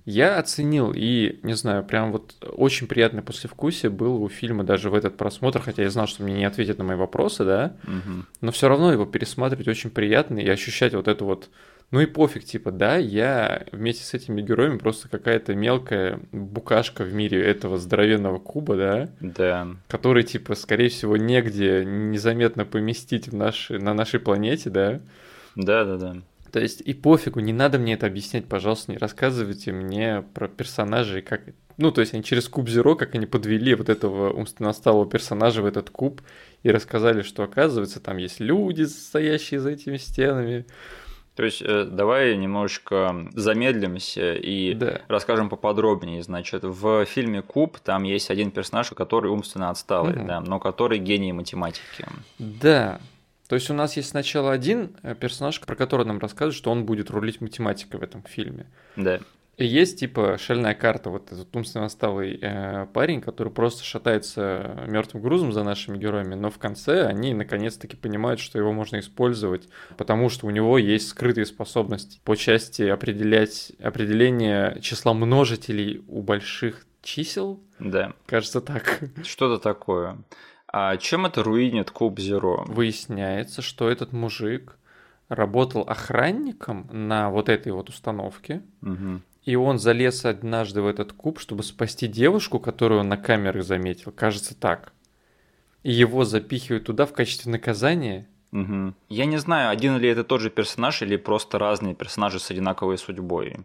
B: Я оценил и, не знаю, прям вот очень приятное послевкусие было у фильма даже в этот просмотр, хотя я знал, что мне не ответят на мои вопросы, да,
A: угу.
B: но все равно его пересматривать очень приятно и ощущать вот эту вот ну и пофиг, типа, да, я вместе с этими героями просто какая-то мелкая букашка в мире этого здоровенного куба, да?
A: Да.
B: Который, типа, скорее всего, негде незаметно поместить в наши, на нашей планете, да?
A: Да, да, да.
B: То есть и пофигу, не надо мне это объяснять, пожалуйста, не рассказывайте мне про персонажей, как... Ну, то есть они через куб Зеро, как они подвели вот этого умственно персонажа в этот куб и рассказали, что оказывается там есть люди, стоящие за этими стенами.
A: То есть э, давай немножечко замедлимся и
B: да.
A: расскажем поподробнее. Значит, в фильме Куб там есть один персонаж, который умственно отсталый, угу. да, но который гений математики.
B: Да, то есть у нас есть сначала один э, персонаж, про который нам рассказывают, что он будет рулить математикой в этом фильме.
A: Да.
B: И есть типа шальная карта, вот этот умственно отсталый э, парень, который просто шатается мертвым грузом за нашими героями, но в конце они наконец-таки понимают, что его можно использовать, потому что у него есть скрытые способности по части определять определения числа множителей у больших чисел.
A: Да.
B: Кажется так.
A: Что-то такое. А чем это руинит Куб Зеро?
B: Выясняется, что этот мужик работал охранником на вот этой вот установке.
A: Угу.
B: И он залез однажды в этот куб, чтобы спасти девушку, которую он на камерах заметил. Кажется так. И его запихивают туда в качестве наказания.
A: Угу. Я не знаю, один ли это тот же персонаж или просто разные персонажи с одинаковой судьбой.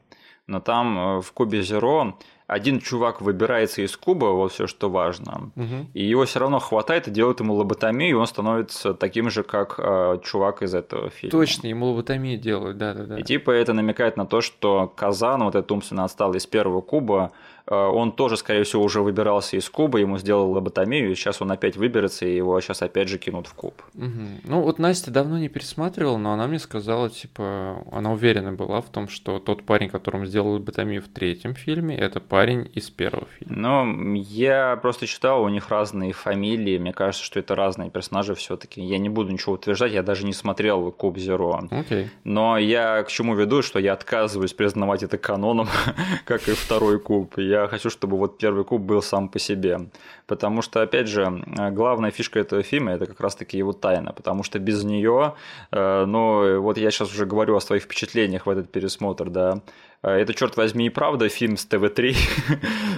A: Но там э, в Кубе Зеро один чувак выбирается из куба, вот все, что важно,
B: угу.
A: и его все равно хватает и делает ему лоботомию, и он становится таким же, как э, чувак из этого фильма.
B: Точно, ему лоботомию делают, да-да-да.
A: И типа это намекает на то, что Казан, вот этот умственно отсталый из первого куба, Э, он тоже, скорее всего, уже выбирался из куба, ему сделал лоботомию, и сейчас он опять выберется, и его сейчас опять же кинут в куб.
B: Угу. Ну, вот Настя давно не пересматривала, но она мне сказала, типа, она уверена была в том, что тот парень, которому сделал лоботомию в третьем фильме, это парень из первого фильма.
A: Ну, я просто читал, у них разные фамилии, мне кажется, что это разные персонажи все таки Я не буду ничего утверждать, я даже не смотрел Куб Зеро.
B: Okay.
A: Но я к чему веду, что я отказываюсь признавать это каноном, как и второй Куб. Я я хочу, чтобы вот первый куб был сам по себе. Потому что, опять же, главная фишка этого фильма это как раз-таки его тайна. Потому что без нее, э, ну, вот я сейчас уже говорю о своих впечатлениях в этот пересмотр, да. Э, это, черт возьми, и правда фильм с ТВ-3,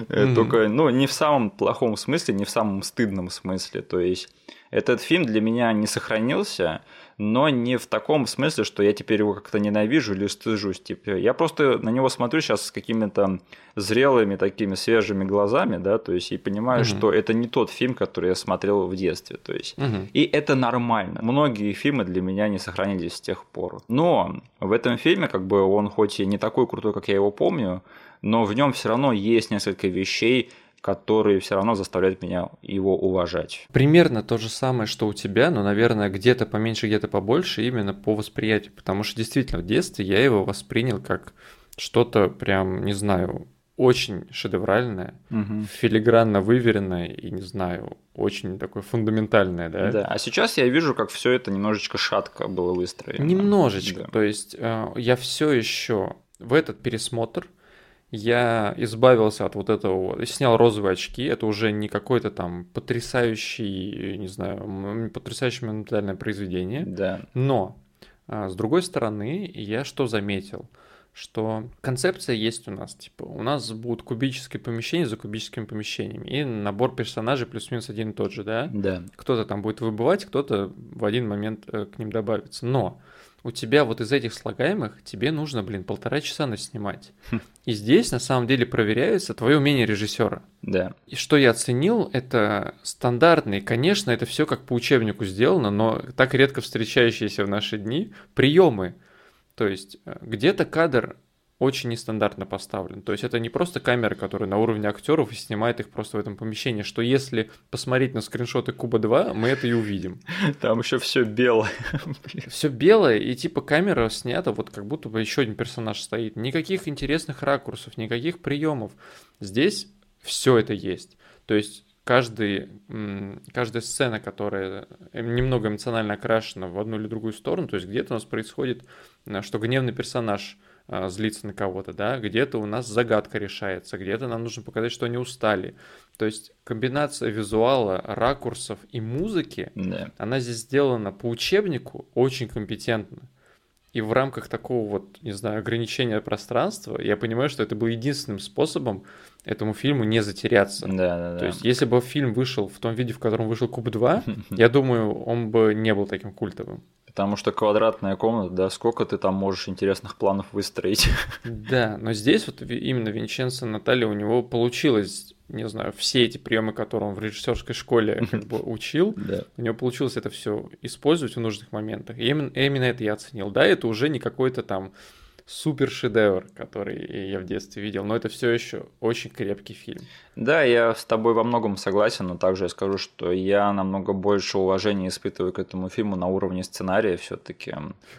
A: mm-hmm. только, ну, не в самом плохом смысле, не в самом стыдном смысле. То есть, этот фильм для меня не сохранился, но не в таком смысле, что я теперь его как-то ненавижу или стыжусь. Типа, я просто на него смотрю сейчас с какими-то зрелыми такими свежими глазами, да, то есть и понимаю, угу. что это не тот фильм, который я смотрел в детстве, то есть.
B: Угу.
A: И это нормально. Многие фильмы для меня не сохранились с тех пор. Но в этом фильме, как бы он хоть и не такой крутой, как я его помню, но в нем все равно есть несколько вещей, которые все равно заставляют меня его уважать.
B: Примерно то же самое, что у тебя, но, наверное, где-то поменьше, где-то побольше, именно по восприятию. Потому что действительно в детстве я его воспринял как что-то прям, не знаю, очень шедевральное,
A: угу.
B: филигранно выверенное и, не знаю, очень такое фундаментальное, да?
A: Да, а сейчас я вижу, как все это немножечко шатко было выстроено.
B: Немножечко, да. то есть э, я все еще в этот пересмотр я избавился от вот этого, снял розовые очки, это уже не какой-то там потрясающий, не знаю, потрясающее монументальное произведение.
A: Да.
B: Но, а, с другой стороны, я что заметил? что концепция есть у нас. Типа, у нас будут кубические помещения за кубическими помещениями. И набор персонажей плюс-минус один и тот же, да?
A: Да.
B: Кто-то там будет выбывать, кто-то в один момент э, к ним добавится. Но у тебя вот из этих слагаемых тебе нужно, блин, полтора часа наснимать.
A: Хм.
B: И здесь на самом деле проверяется твое умение режиссера.
A: Да.
B: И что я оценил, это стандартный, конечно, это все как по учебнику сделано, но так редко встречающиеся в наши дни приемы. То есть э, где-то кадр очень нестандартно поставлен. То есть это не просто камера, которая на уровне актеров и снимает их просто в этом помещении, что если посмотреть на скриншоты Куба 2, мы это и увидим.
A: Там еще все белое.
B: Все белое, и типа камера снята, вот как будто бы еще один персонаж стоит. Никаких интересных ракурсов, никаких приемов. Здесь все это есть. То есть каждый, каждая сцена, которая немного эмоционально окрашена в одну или другую сторону, то есть где-то у нас происходит, э, что гневный персонаж злиться на кого-то, да, где-то у нас загадка решается, где-то нам нужно показать, что они устали. То есть комбинация визуала, ракурсов и музыки,
A: Да.
B: она здесь сделана по учебнику очень компетентно. И в рамках такого вот, не знаю, ограничения пространства, я понимаю, что это был единственным способом этому фильму не затеряться.
A: Да, да, да.
B: То есть, если бы фильм вышел в том виде, в котором вышел Куб 2, я думаю, он бы не был таким культовым.
A: Потому что квадратная комната, да, сколько ты там можешь интересных планов выстроить.
B: Да, но здесь вот именно Винченцо Наталья, у него получилось, не знаю, все эти приемы, которые он в режиссерской школе как бы учил,
A: Да.
B: у него получилось это все использовать в нужных моментах. И именно, именно это я оценил. Да, это уже не какой-то там супер шедевр, который я в детстве видел, но это все еще очень крепкий фильм.
A: Да, я с тобой во многом согласен, но также я скажу, что я намного больше уважения испытываю к этому фильму на уровне сценария все-таки.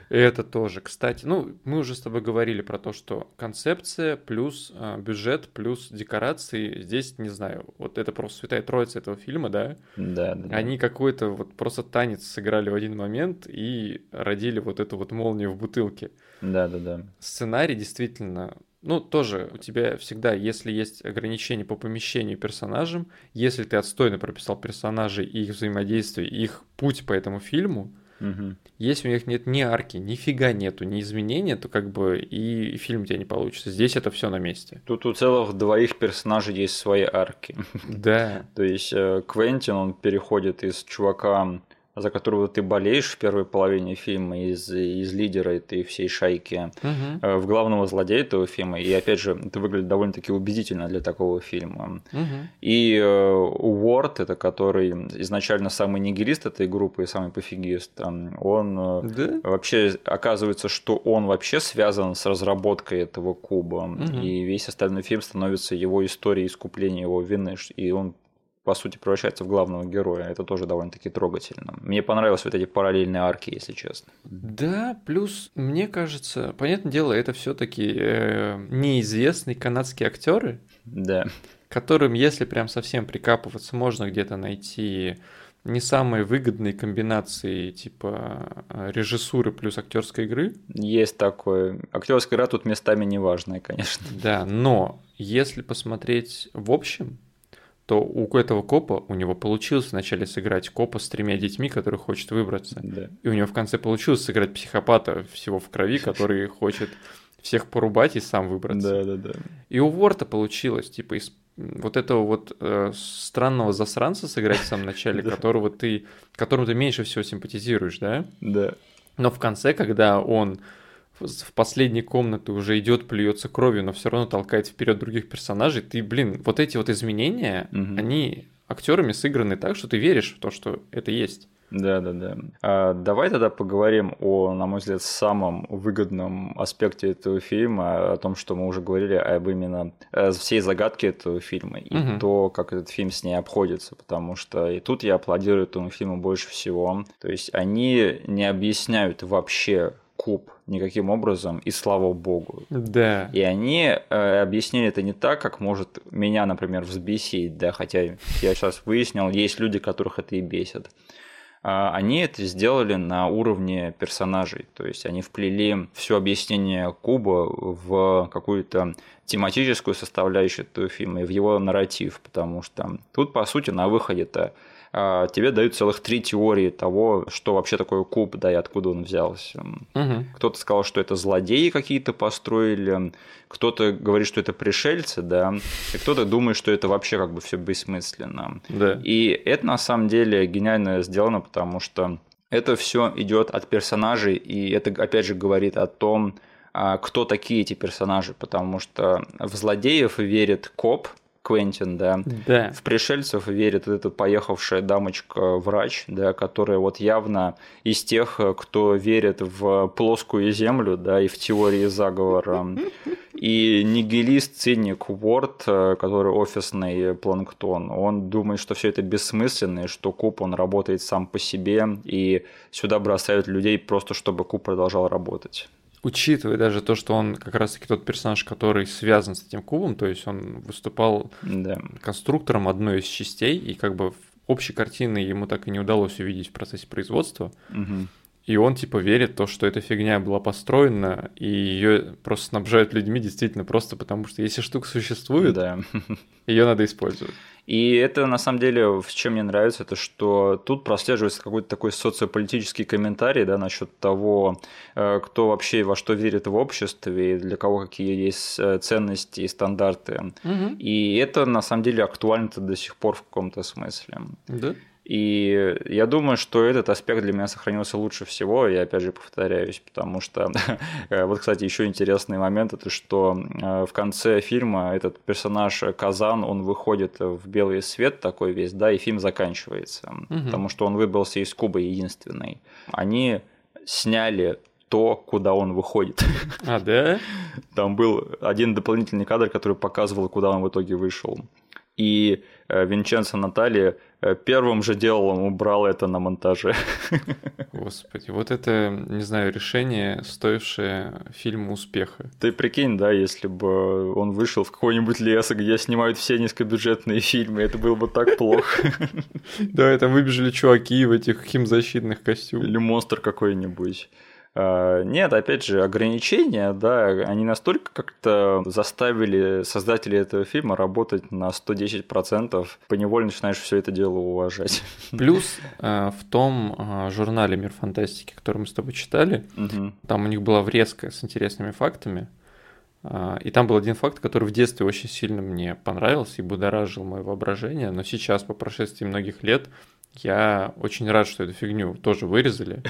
B: Это тоже, кстати, ну, мы уже с тобой говорили про то, что концепция плюс э, бюджет плюс декорации, здесь, не знаю, вот это просто святая троица этого фильма, да,
A: Да, да. да.
B: они какой-то вот просто танец сыграли в один момент и родили вот эту вот молнию в бутылке.
A: Да, да, да.
B: Сценарий действительно, ну, тоже у тебя всегда, если есть ограничения по помещению персонажам, если ты отстойно прописал персонажей и их взаимодействие, и их путь по этому фильму,
A: Мгм.
B: если у них нет ни арки, нифига нету, ни изменения, то как бы и фильм у тебя не получится. Здесь это все на месте.
A: Тут у целых двоих персонажей есть свои арки.
B: Да.
A: То есть э, Квентин, он переходит из чувака, за которого ты болеешь в первой половине фильма, из, из лидера этой всей шайки, э, в главного злодея этого фильма. И опять же, это выглядит довольно-таки убедительно для такого фильма.
B: Мгм.
A: И э, Уорд, это который изначально самый нигилист этой группы и самый пофигист, он э,
B: Да?
A: вообще оказывается, что он вообще связан с разработкой этого куба,
B: Мгм.
A: и весь остальной фильм становится его историей искупления его вины, и он по сути превращается в главного героя. Это тоже довольно-таки трогательно. Мне понравились вот эти параллельные арки, если честно.
B: Да, плюс, мне кажется, понятное дело, это все-таки неизвестные канадские актеры,
A: Да,
B: которым, если прям совсем прикапываться, можно где-то найти не самые выгодные комбинации типа э, режиссуры плюс актерской игры.
A: есть такое. Актерская игра тут местами неважная, конечно.
B: Да, но если посмотреть в общем, то у этого копа, у него получилось вначале сыграть копа с тремя детьми, который хочет выбраться.
A: Да.
B: И у него в конце получилось сыграть психопата всего в крови, который хочет всех порубать и сам выбраться.
A: Да, да, да.
B: И у Ворта получилось, типа, из вот этого вот э, странного засранца сыграть в самом начале, которого ты, которому ты меньше всего симпатизируешь, да?
A: Да.
B: Но в конце, когда он в последней комнате уже идет, плюется кровью, но все равно толкает вперед других персонажей, ты, блин, вот эти вот изменения,
A: Мгм.
B: они актерами сыграны так, что ты веришь в то, что это есть.
A: Да, да, да. А, давай тогда поговорим о, на мой взгляд, самом выгодном аспекте этого фильма, о том, что мы уже говорили об именно э, всей загадке этого фильма и
B: Мгм.
A: то, как этот фильм с ней обходится, потому что и тут я аплодирую этому фильму больше всего. То есть они не объясняют вообще куб никаким образом, и слава богу.
B: Да.
A: И они э, объяснили это не так, как может меня, например, взбесить, да, хотя я сейчас выяснил, есть люди, которых это и бесит. а, они это сделали на уровне персонажей. То есть они вплели все объяснение Куба в какую-то тематическую составляющую этого фильма и в его нарратив, потому что тут, по сути, на выходе-то тебе дают целых три теории того, что вообще такое куб, да, и откуда он взялся. Угу. Кто-то сказал, что это злодеи какие-то построили, кто-то говорит, что это пришельцы, да, и кто-то думает, что это вообще как бы все бессмысленно.
B: Да.
A: И это на самом деле гениально сделано, потому что это все идет от персонажей, и это опять же говорит о том, а, кто такие эти персонажи, потому что в злодеев верит коп, Квентин, да.
B: да.
A: В пришельцев верит эта поехавшая дамочка-врач, да, которая вот явно из тех, кто верит в плоскую землю, да, и в теории заговора. И нигилист, циник Уорд, который офисный планктон, он думает, что все это бессмысленно, и что куб, он работает сам по себе, и сюда бросают людей просто, чтобы куб продолжал работать
B: учитывая даже то, что он как раз-таки тот персонаж, который связан с этим кубом, то есть он выступал
A: да.
B: конструктором одной из частей, и как бы общей картины ему так и не удалось увидеть в процессе производства.
A: Угу.
B: И он типа верит в то, что эта фигня была построена, и ее просто снабжают людьми действительно просто потому, что если штука существует,
A: да.
B: ее надо использовать.
A: И это, на самом деле, в чем мне нравится, это что тут прослеживается какой-то такой социополитический комментарий да, насчет того, э, кто вообще во что верит в обществе, и для кого какие есть э, ценности и стандарты.
B: Угу.
A: И это, на самом деле, актуально до сих пор в каком-то смысле.
B: Да.
A: И я думаю, что этот аспект для меня сохранился лучше всего, я опять же повторяюсь, потому что вот, кстати, еще интересный момент, это что э, в конце фильма этот персонаж Казан, он выходит в белый свет такой весь, да, и фильм заканчивается,
B: угу.
A: потому что он выбрался из Кубы единственный. Они сняли то, куда он выходит.
B: А, да?
A: Там был один дополнительный кадр, который показывал, куда он в итоге вышел и э, Винченцо Натали э, первым же делом убрал это на монтаже.
B: Господи, вот это, не знаю, решение, стоившее фильма успеха.
A: Ты прикинь, да, если бы он вышел в какой-нибудь лес, где снимают все низкобюджетные фильмы, это было бы так плохо.
B: Да, там выбежали чуваки в этих химзащитных костюмах.
A: Или монстр какой-нибудь. А, нет, опять же, ограничения, да, они настолько как-то заставили создателей этого фильма работать на 110%, поневоле начинаешь все это дело уважать.
B: Плюс э, в том э, журнале «Мир фантастики», который мы с тобой читали,
A: угу.
B: там у них была врезка с интересными фактами, э, и там был один факт, который в детстве очень сильно мне понравился и будоражил мое воображение, но сейчас, по прошествии многих лет, я очень рад, что эту фигню тоже вырезали.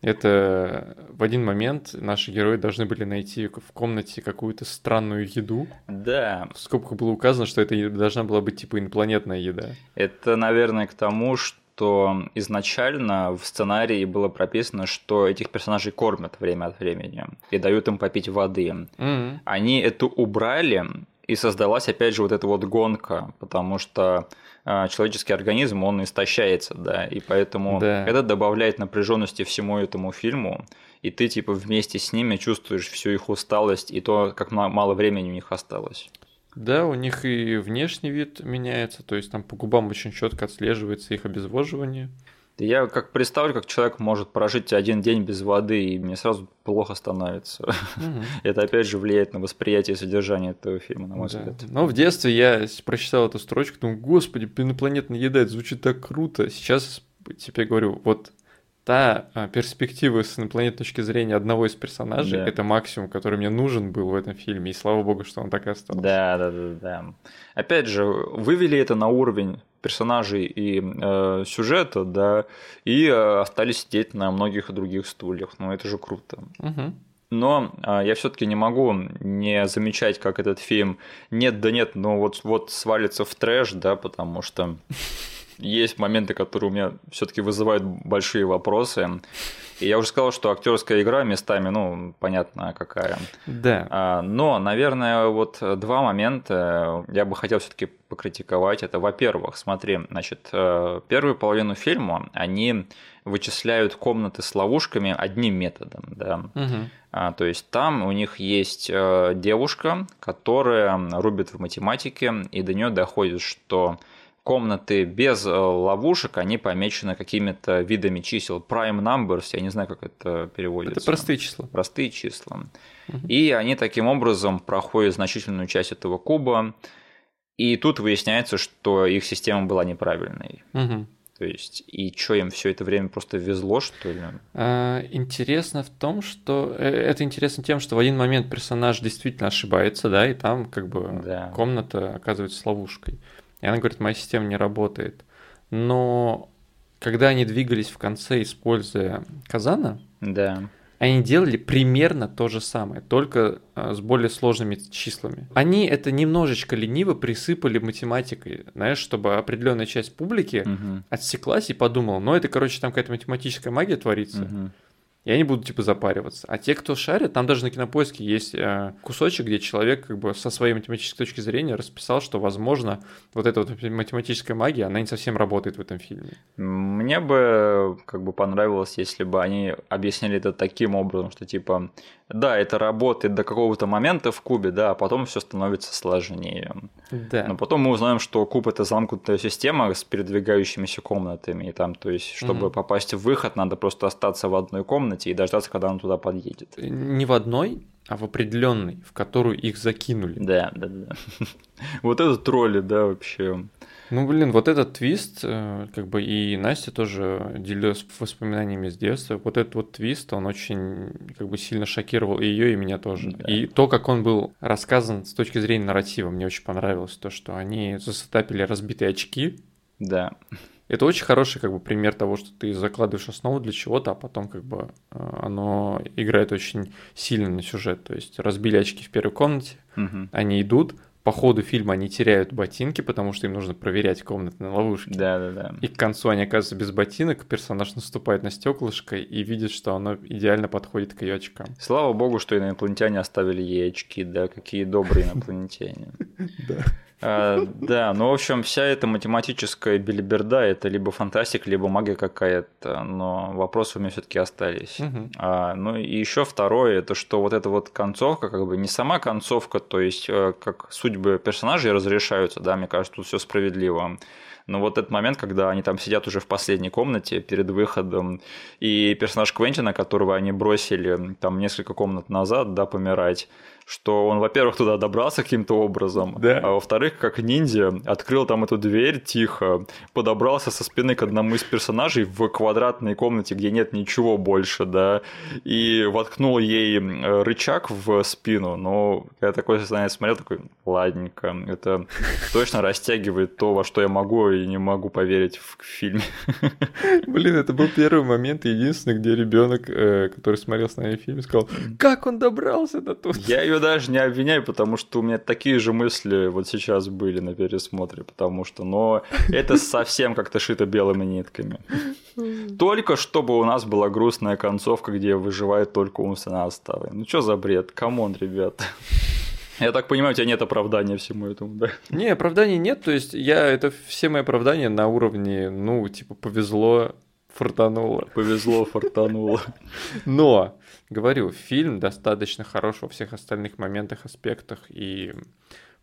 B: Это в один момент наши герои должны были найти в комнате какую-то странную еду.
A: Да.
B: В скобках было указано, что это должна была быть типа инопланетная еда.
A: Это, наверное, к тому, что изначально в сценарии было прописано, что этих персонажей кормят время от времени и дают им попить воды.
B: Mm-hmm.
A: Они это убрали, и создалась опять же вот эта вот гонка, потому что а, человеческий организм, он истощается, да, и поэтому
B: да.
A: это добавляет напряженности всему этому фильму, и ты типа вместе с ними чувствуешь всю их усталость и то, как мало времени у них осталось.
B: Да, у них и внешний вид меняется, то есть там по губам очень четко отслеживается их обезвоживание.
A: Я как представлю, как человек может прожить один день без воды, и мне сразу плохо становится.
B: Угу.
A: Это опять же влияет на восприятие содержания этого фильма, на мой
B: да.
A: взгляд.
B: Но в детстве я прочитал эту строчку, думаю, господи, инопланетная еда, это звучит так круто. Сейчас теперь говорю, вот та а, перспектива с инопланетной точки зрения одного из персонажей,
A: Да.
B: это максимум, который мне нужен был в этом фильме, и слава богу, что он так и остался.
A: Да, да, да, да. Опять же, вывели это на уровень персонажей и э, сюжета, да, и э, остались сидеть на многих других стульях. Ну, это же круто.
B: Мгм.
A: Но э, я все-таки не могу не замечать, как этот фильм нет да нет, но вот, вот свалится в трэш, да, потому что есть моменты, которые у меня все-таки вызывают большие вопросы. И я уже сказал, что актерская игра местами, ну, понятно, какая.
B: Да.
A: А, Но, наверное, вот два момента я бы хотел все-таки покритиковать. Это, во-первых, смотри, значит, э, первую половину фильма они вычисляют комнаты с ловушками одним методом, да.
B: Мгм.
A: А, то есть там у них есть э, девушка, которая рубит в математике, и до нее доходит, что комнаты без э, ловушек, они помечены какими-то видами чисел. Prime numbers, я не знаю, как это переводится.
B: Это простые числа.
A: Простые числа. Угу. И они таким образом проходят значительную часть этого куба. И тут выясняется, что их система была неправильной.
B: Угу.
A: То есть, и что им все это время просто везло, что ли?
B: А, интересно в том, что э, это интересно тем, что в один момент персонаж действительно ошибается, да, и там как бы
A: да.
B: комната оказывается ловушкой. И она говорит, моя система не работает. Но когда они двигались в конце, используя Казана,
A: да
B: они делали примерно то же самое, только а, с более сложными числами. Они это немножечко лениво присыпали математикой, знаешь, чтобы определенная часть публики
A: угу.
B: отсеклась и подумала, ну это, короче, там какая-то математическая магия творится.
A: Угу
B: и они будут типа запариваться. А те, кто шарит, там даже на кинопоиске есть э, кусочек, где человек как бы со своей математической точки зрения расписал, что, возможно, вот эта вот математическая магия, она не совсем работает в этом фильме.
A: Мне бы как бы понравилось, если бы они объяснили это таким образом, что типа да, это работает до какого-то момента в кубе, да, а потом все становится сложнее.
B: Да.
A: Но потом мы узнаем, что куб это замкнутая система с передвигающимися комнатами. И там, то есть, чтобы угу. попасть в выход, надо просто остаться в одной комнате и дождаться, когда он туда подъедет.
B: Не в одной, а в определенной, в которую их закинули.
A: Да, да, да. Вот это тролли, да, вообще.
B: Ну, блин, вот этот твист, э, как бы и Настя тоже делилась воспоминаниями с детства. Вот этот вот твист, он очень как бы сильно шокировал и ее, и меня тоже. Да. И то, как он был рассказан с точки зрения нарратива, мне очень понравилось. То, что они засетапили разбитые очки.
A: Да.
B: Это очень хороший как бы пример того, что ты закладываешь основу для чего-то, а потом как бы э, оно играет очень сильно на сюжет. То есть разбили очки в первой комнате,
A: угу.
B: они идут, по ходу фильма они теряют ботинки, потому что им нужно проверять комнаты на ловушке.
A: Да, да, да.
B: И к концу они оказываются без ботинок, персонаж наступает на стеклышко и видит, что оно идеально подходит к ее очкам.
A: Слава богу, что инопланетяне оставили ей очки, да, какие добрые инопланетяне.
B: Да.
A: А, да, ну, в общем, вся эта математическая билиберда – это либо фантастика, либо магия какая-то, но вопросы у меня все таки остались. А, ну, и еще второе – это что вот эта вот концовка, как бы не сама концовка, то есть э, как судьбы персонажей разрешаются, да, мне кажется, тут все справедливо. Но вот этот момент, когда они там сидят уже в последней комнате перед выходом, и персонаж Квентина, которого они бросили там несколько комнат назад, да, помирать, что он, во-первых, туда добрался каким-то образом,
B: да.
A: а во-вторых, как ниндзя, открыл там эту дверь тихо, подобрался со спины к одному из персонажей в квадратной комнате, где нет ничего больше, да, и воткнул ей рычаг в спину, но я такой, знаете, смотрел, такой, ладненько, это точно растягивает то, во что я могу и не могу поверить в фильме.
B: Блин, это был первый момент, единственный, где ребенок, э, который смотрел с нами фильм, сказал, как он добрался до тут?
A: Я ее даже не обвиняю, потому что у меня такие же мысли вот сейчас были на пересмотре, потому что, но это совсем как-то шито белыми нитками. Только чтобы у нас была грустная концовка, где выживает только умственно отсталый. Ну что за бред? Come on, ребят. Я так понимаю, у тебя нет оправдания всему этому, да?
B: Не, оправданий нет, то есть я, это все мои оправдания на уровне, ну, типа, повезло, фартануло.
A: Повезло, фартануло.
B: Но говорю, фильм достаточно хорош во всех остальных моментах, аспектах. И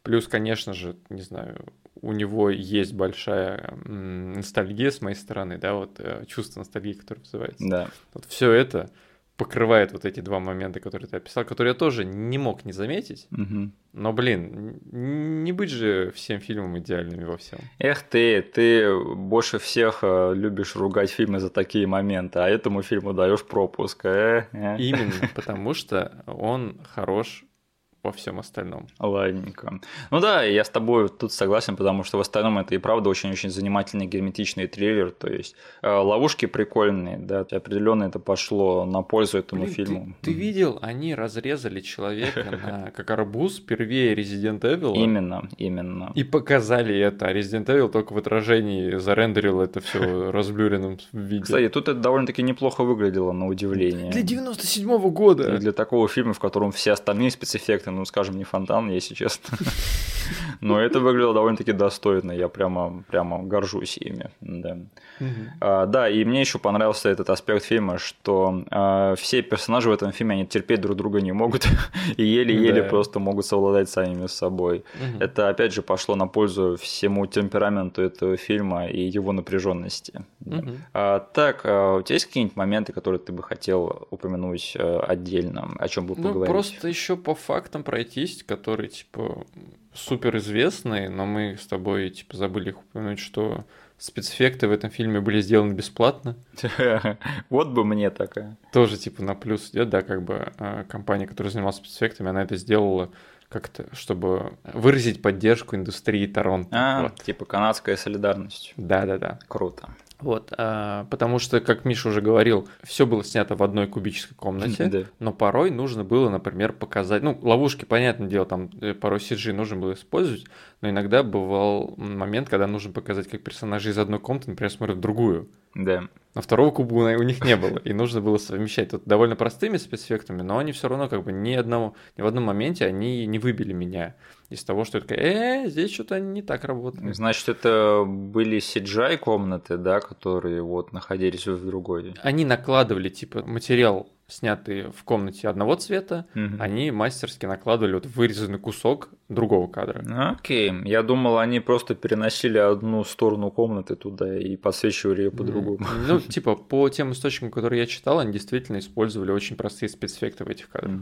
B: плюс, конечно же, не знаю, у него есть большая ностальгия с моей стороны, да, вот э, чувство ностальгии, которое называется.
A: Да.
B: Вот все это покрывает вот эти два момента, которые ты описал, которые я тоже не мог не заметить.
A: Угу.
B: Но, блин, не быть же всем фильмам идеальными во всем.
A: Эх ты, ты больше всех э, любишь ругать фильмы за такие моменты, а этому фильму даешь пропуск. Э,
B: э. Именно, потому что он хорош во всем остальном.
A: Ладненько. Ну да, я с тобой тут согласен, потому что в остальном это и правда очень-очень занимательный герметичный триллер. То есть э, ловушки прикольные, да, определенно это пошло на пользу этому Блин, фильму.
B: Ты, ты видел, они разрезали человека на как арбуз впервые Resident Evil.
A: Именно, именно.
B: И показали это. А Resident Evil только в отражении зарендерил это все разблюренным виде.
A: Кстати, тут это довольно-таки неплохо выглядело, на удивление.
B: Для 97-го года.
A: И для такого фильма, в котором все остальные спецэффекты ну, скажем, не фонтан, если честно. Но это выглядело довольно-таки достойно, я прямо, прямо горжусь ими. Да. А, да, и мне еще понравился этот аспект фильма, что а, все персонажи в этом фильме, они терпеть друг друга не могут, и еле-еле да. просто могут совладать самими собой. Это, опять же, пошло на пользу всему темпераменту этого фильма и его напряженности. А, так, а, у тебя есть какие-нибудь моменты, которые ты бы хотел упомянуть э, отдельно, о чем бы ну, поговорить?
B: Просто еще по фактам пройтись, которые, типа, супер известные, но мы с тобой, типа, забыли их упомянуть, что спецэффекты в этом фильме были сделаны бесплатно.
A: Вот бы мне такая.
B: Тоже, типа, на плюс идет, да, как бы а, компания, которая занималась спецэффектами, она это сделала как-то, чтобы выразить поддержку индустрии Торонто.
A: А, вот. типа канадская солидарность.
B: Да-да-да.
A: Круто.
B: Вот, а, потому что, как Миша уже говорил, все было снято в одной кубической комнате, да. но порой нужно было, например, показать, ну, ловушки, понятное дело, там э, порой CG нужно было использовать, но иногда бывал момент, когда нужно показать, как персонажи из одной комнаты, например, смотрят в другую.
A: Да.
B: Но второго куба у них не было, и нужно было совмещать тут довольно простыми спецэффектами, но они все равно как бы ни одного, ни в одном моменте они не выбили меня из того, что это э, здесь что-то не так работает.
A: Значит, это были CGI комнаты, да, которые вот находились в другой.
B: Они накладывали, типа, материал, снятый в комнате одного цвета, угу. они мастерски накладывали вот вырезанный кусок другого кадра.
A: Окей, я думал, они просто переносили одну сторону комнаты туда и подсвечивали ее по-другому.
B: Ну, типа, по тем источникам, которые я читал, они действительно использовали очень простые спецэффекты в этих кадрах.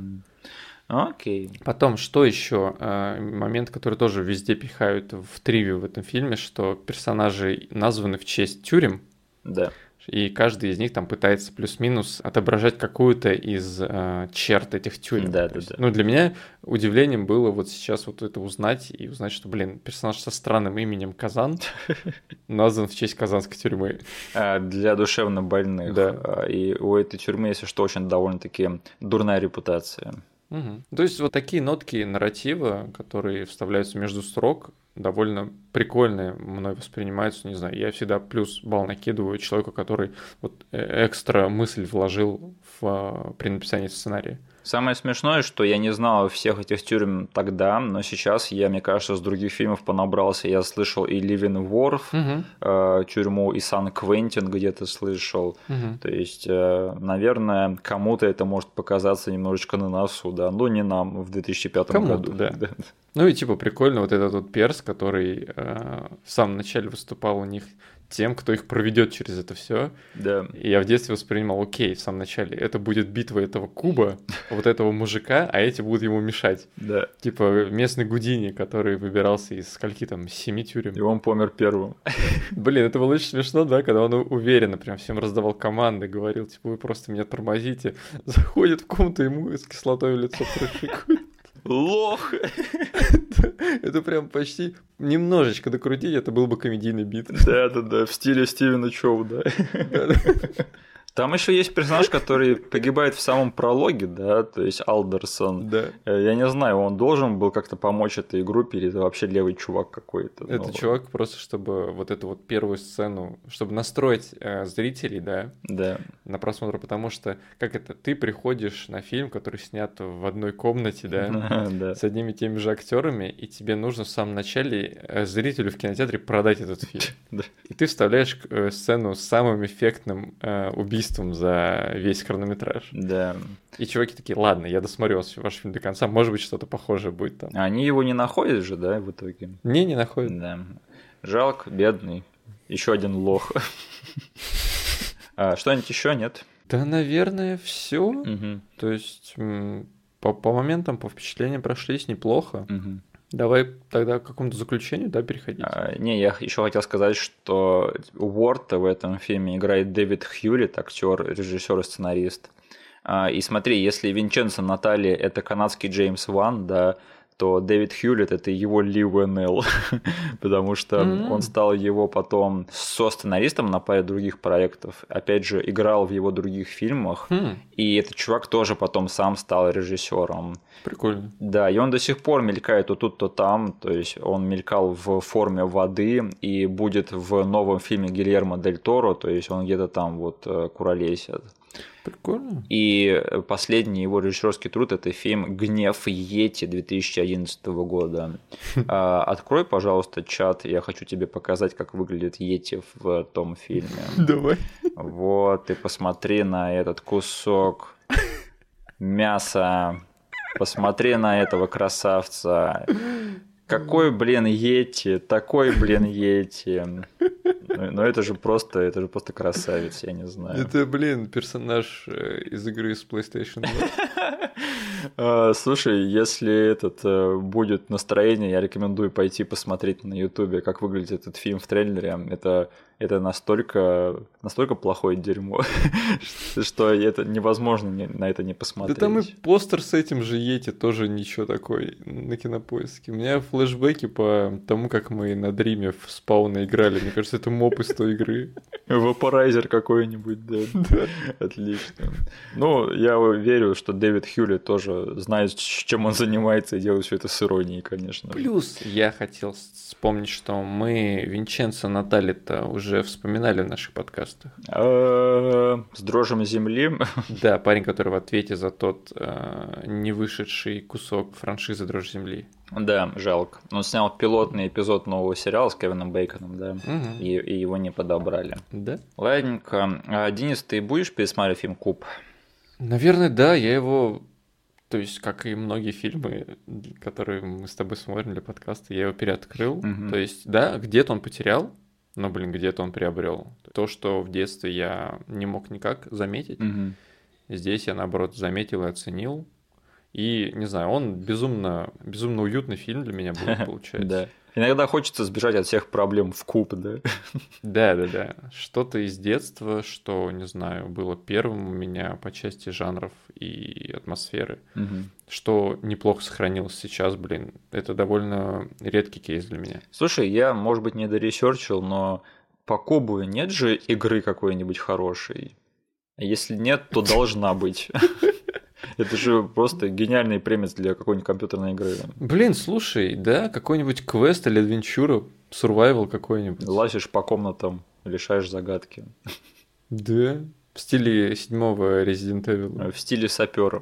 A: Окей.
B: Потом, что еще? Э, момент, который тоже везде пихают в тривию в этом фильме, что персонажи названы в честь тюрем.
A: Да.
B: И каждый из них там пытается плюс-минус отображать какую-то из э, черт этих тюрем.
A: Да, да, да.
B: Ну, для меня удивлением было вот сейчас вот это узнать и узнать, что, блин, персонаж со странным именем Казан назван в честь казанской тюрьмы.
A: А, для душевно больных.
B: Да.
A: А, и у этой тюрьмы, если что, очень довольно-таки дурная репутация.
B: Угу. То есть вот такие нотки нарратива, которые вставляются между строк, довольно прикольные мной воспринимаются, не знаю, я всегда плюс балл накидываю человеку, который вот э, экстра мысль вложил в, а, при написании сценария.
A: Самое смешное, что я не знал всех этих тюрем тогда, но сейчас я, мне кажется, с других фильмов понабрался. Я слышал и Ливен Ворф,
B: угу.
A: э, тюрьму, и Сан-Квентин где-то слышал.
B: Угу.
A: То есть, э, наверное, кому-то это может показаться немножечко на носу, да, но не нам в 2005
B: кому
A: году.
B: Да. да. Ну и типа прикольно вот этот вот перс, который э, в самом начале выступал у них тем, кто их проведет через это все.
A: Да.
B: И я в детстве воспринимал, окей, в самом начале, это будет битва этого куба, вот этого мужика, а эти будут ему мешать.
A: Да.
B: Типа местный Гудини, который выбирался из скольки там, семи тюрем.
A: И он помер первым.
B: Блин, это было очень смешно, да, когда он уверенно прям всем раздавал команды, говорил, типа, вы просто меня тормозите. Заходит в комнату, ему с кислотой в лицо пришикует.
A: Лох!
B: Это прям почти немножечко докрутить, это был бы комедийный бит.
A: Да-да-да, в стиле Стивена Чоу, да. Там еще есть персонаж, который погибает в самом прологе, да, то есть Алдерсон.
B: Да.
A: Э, я не знаю, он должен был как-то помочь этой группе, или это вообще левый чувак какой-то.
B: Это
A: ну,
B: чувак просто, чтобы вот эту вот первую сцену, чтобы настроить э, зрителей, да,
A: да,
B: на просмотр, потому что, как это, ты приходишь на фильм, который снят в одной комнате, да,
A: да.
B: с одними и теми же актерами, и тебе нужно в самом начале э, зрителю в кинотеатре продать этот фильм. И ты вставляешь э, сцену с самым эффектным убийством убийством за весь хронометраж.
A: Да.
B: И чуваки такие, ладно, я досмотрю ваш фильм до конца, может быть, что-то похожее будет там.
A: Они его не находят же, да, в итоге?
B: Не, не находят.
A: Да. Жалко, бедный. Еще один лох. А, что-нибудь еще нет?
B: Да, наверное, все. То есть по, по моментам, по впечатлениям прошлись неплохо. Давай тогда к какому-то заключению, да, переходить.
A: А, не, я еще хотел сказать, что Уорта в этом фильме играет Дэвид Хьюлит, актер, режиссер и сценарист. А, и смотри, если Винченцо Натали это канадский Джеймс Ван, да, то Дэвид Хьюлит это его Ли Уэннелл, потому что mm-hmm. он стал его потом со-сценаристом на паре других проектов. Опять же, играл в его других фильмах,
B: mm.
A: и этот чувак тоже потом сам стал режиссером.
B: Прикольно.
A: Да, и он до сих пор мелькает то тут, то там, то есть он мелькал в форме воды и будет в новом фильме Гильермо Дель Торо, то есть он где-то там вот э, куролесит.
B: Прикольно.
A: И последний его режиссерский труд – это фильм «Гнев Йети» 2011 года. А, Открой, пожалуйста, чат, я хочу тебе показать, как выглядит Йети в том фильме.
B: Давай.
A: Вот, и посмотри на этот кусок мяса, посмотри на этого красавца. Какой, блин, Йети, такой, блин, Йети. Ну, ну это же просто, это же просто красавец, я не знаю.
B: Это, блин, персонаж э, из игры с PlayStation 2.
A: А, слушай, если этот э, будет настроение, я рекомендую пойти посмотреть на Ютубе, как выглядит этот фильм в трейлере. Это, это настолько, настолько плохое дерьмо, что это невозможно на это не посмотреть.
B: Да там и постер с этим же Йети тоже ничего такой на кинопоиске. У меня флешбеки по тому, как мы на Дриме в спауна играли. Мне кажется, это моп из той игры.
A: Вапорайзер какой-нибудь, да. Отлично. Ну, я верю, что Дэвид Хьюли тоже знает, чем он занимается, и делает все это с иронией, конечно.
B: Плюс я хотел вспомнить, что мы Винченцо Натали-то уже вспоминали в наших подкастах.
A: А, с дрожем земли.
B: Да, парень, который в ответе за тот а, не вышедший кусок франшизы Дрожь земли.
A: Да, жалко. Он снял пилотный эпизод нового сериала с Кевином Бейконом, да, угу. и, и его не подобрали.
B: Да.
A: Ладненько. А, Денис, ты будешь пересматривать фильм Куб?
B: Наверное, да. Я его то есть, как и многие фильмы, которые мы с тобой смотрим для подкаста, я его переоткрыл. Угу. То есть, да, где-то он потерял, но, блин, где-то он приобрел. То, что в детстве я не мог никак заметить, угу. здесь я, наоборот, заметил и оценил. И, не знаю, он безумно, безумно уютный фильм для меня был, получается.
A: Да. Иногда хочется сбежать от всех проблем в куб, да?
B: Да, да, да. Что-то из детства, что, не знаю, было первым у меня по части жанров и атмосферы, угу. что неплохо сохранилось сейчас, блин. Это довольно редкий кейс для меня.
A: Слушай, я, может быть, не доресерчил, но по кубу нет же игры какой-нибудь хорошей? Если нет, то должна быть. Это же просто гениальный premise для какой-нибудь компьютерной игры.
B: Блин, слушай, да, какой-нибудь квест или адвенчура, survival какой-нибудь.
A: Лазишь по комнатам, решаешь загадки.
B: Да, в стиле седьмого Resident Evil.
A: В стиле сапера.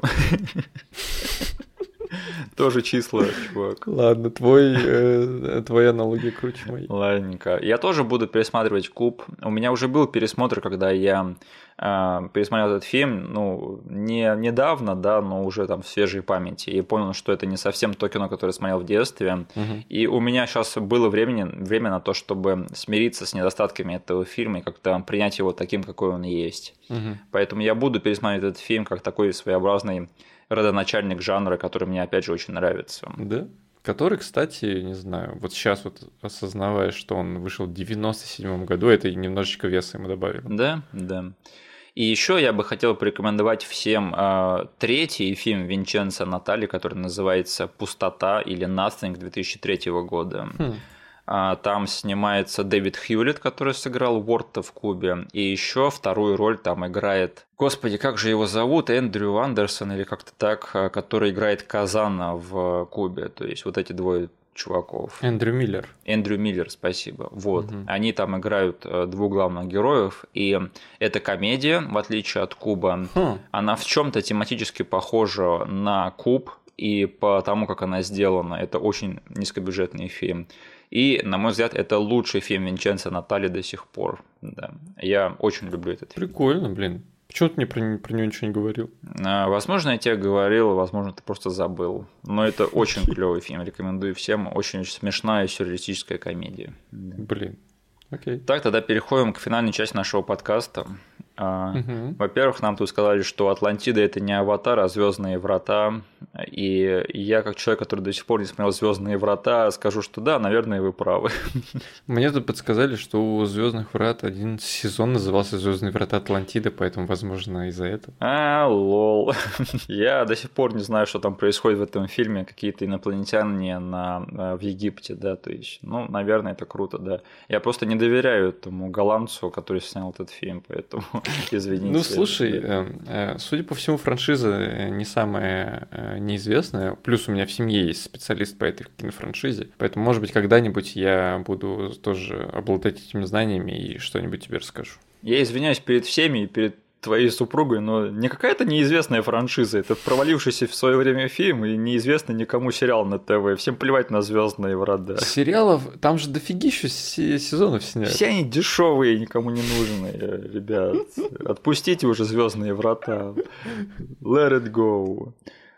A: Тоже числа, чувак.
B: Ладно, твой, э, твоя аналогия круче моей.
A: Ладненько. Я тоже буду пересматривать Куб. У меня уже был пересмотр, когда я э, пересмотрел этот фильм, ну, не недавно, да, но уже там в свежей памяти. И понял, что это не совсем то кино, которое смотрел в детстве. Угу. И у меня сейчас было времени, время на то, чтобы смириться с недостатками этого фильма и как-то принять его таким, какой он есть. Угу. Поэтому я буду пересматривать этот фильм как такой своеобразный родоначальник жанра, который мне, опять же, очень нравится.
B: Да? Который, кстати, не знаю, вот сейчас вот осознавая, что он вышел в 97 году, это немножечко веса ему добавили.
A: Да, да. И еще я бы хотел порекомендовать всем э, третий фильм Винченца Натали, который называется «Пустота» или «Nothing» 2003 года. Хм. А, там снимается Дэвид Хьюлит, который сыграл Уорта в Кубе. И еще вторую роль там играет... Господи, как же его зовут? Эндрю Андерсон или как-то так, а, который играет Казана в Кубе. То есть вот эти двое чуваков.
B: Эндрю Миллер.
A: Эндрю Миллер, спасибо. Вот. Угу. Они там играют э, двух главных героев. И эта комедия, в отличие от Куба, хм. она в чем-то тематически похожа на Куб. И по тому, как она сделана, это очень низкобюджетный фильм. И, на мой взгляд, это лучший фильм Винченца Натали до сих пор. Да. Я очень люблю этот
B: фильм. Прикольно, блин. Почему ты мне про, про него ничего не говорил?
A: А, возможно, я тебе говорил, возможно, ты просто забыл. Но это очень клевый фильм, рекомендую всем. Очень смешная сюрреалистическая комедия.
B: Блин, окей.
A: Так, тогда переходим к финальной части нашего подкаста. Угу. Во-первых, нам тут сказали, что Атлантида это не аватар, а звездные врата. И я, как человек, который до сих пор не смотрел Звездные врата, скажу, что да, наверное, вы правы.
B: Мне тут подсказали, что у Звездных врат один сезон назывался Звездные врата Атлантиды, поэтому, возможно, из-за этого.
A: А, lol. Я до сих пор не знаю, что там происходит в этом фильме. Какие-то инопланетяне на, э, в Египте, да, то есть, ну, наверное, это круто, да. Я просто не доверяю этому голландцу, который снял этот фильм, поэтому Извините.
B: Ну, слушай, э, э, судя по всему, франшиза не самая э, неизвестная. Плюс у меня в семье есть специалист по этой кинофраншизе. Поэтому, может быть, когда-нибудь я буду тоже обладать этими знаниями и что-нибудь тебе расскажу.
A: Я извиняюсь перед всеми и перед твоей супругой, но не какая-то неизвестная франшиза, это провалившийся в свое время фильм и неизвестный никому сериал на ТВ. Всем плевать на звездные врата.
B: Сериалов, там же дофигища сезонов сняли.
A: Все они дешевые, никому не нужны, ребят. Отпустите уже звездные врата. Let it go.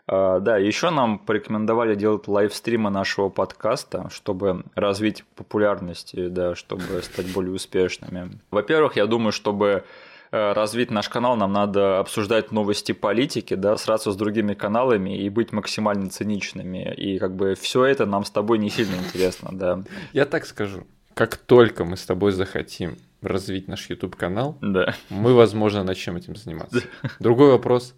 A: А, да, еще нам порекомендовали делать лайвстримы нашего подкаста, чтобы развить популярность, да, чтобы стать более успешными. Во-первых, я думаю, чтобы развить наш канал, нам надо обсуждать новости политики, да, сразу с другими каналами и быть максимально циничными. И как бы все это нам с тобой не сильно интересно, да.
B: Я так скажу. Как только мы с тобой захотим развить наш YouTube канал,
A: да.
B: мы, возможно, начнем этим заниматься. Другой вопрос,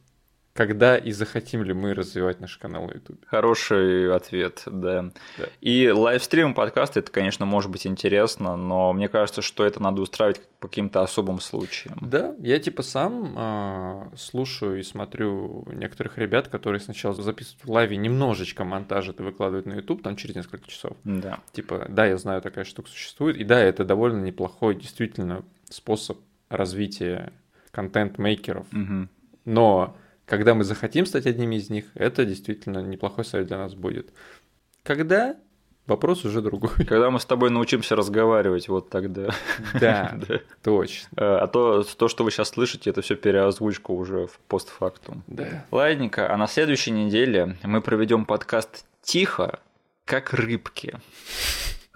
B: когда и захотим ли мы развивать наш канал на YouTube?
A: Хороший ответ, да. да. И лайвстрим подкаста, это, конечно, может быть интересно, но мне кажется, что это надо устраивать по каким-то особым случаям.
B: Да, я типа сам э, слушаю и смотрю некоторых ребят, которые сначала записывают в лайве немножечко монтажа и выкладывают на YouTube там через несколько часов.
A: Да.
B: Типа, да, я знаю, такая штука существует, и да, это довольно неплохой действительно способ развития контент-мейкеров.
A: Угу.
B: Но когда мы захотим стать одними из них, это действительно неплохой совет для нас будет. Когда? Вопрос уже другой.
A: Когда мы с тобой научимся разговаривать, вот тогда.
B: Да, точно.
A: А, а то, то, что вы сейчас слышите, это все переозвучка уже в постфактум.
B: Да.
A: Ладненько, а на следующей неделе мы проведем подкаст тихо, как рыбки.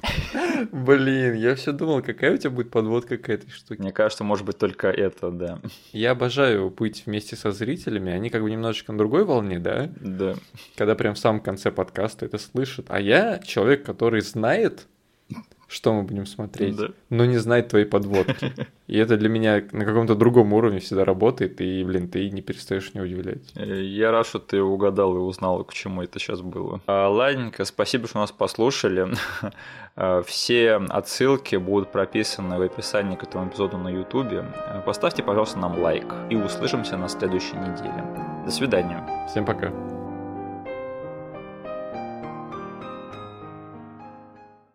B: Блин, я все думал, какая у тебя будет подводка к этой штуке.
A: Мне кажется, может быть только это, да.
B: Я обожаю быть вместе со зрителями, они как бы немножечко на другой волне, да?
A: Да.
B: Когда прям в самом конце подкаста это слышат. А я человек, который знает, что мы будем смотреть, да. но не знает твоей подводки. И это для меня на каком-то другом уровне всегда работает, и, блин, ты не перестаешь меня удивлять.
A: Э, я рад, что ты угадал и узнал, к чему это сейчас было. А, ладненько, спасибо, что нас послушали. А, все отсылки будут прописаны в описании к этому эпизоду на YouTube. Поставьте, пожалуйста, нам лайк, и услышимся на следующей неделе. До свидания.
B: Всем пока.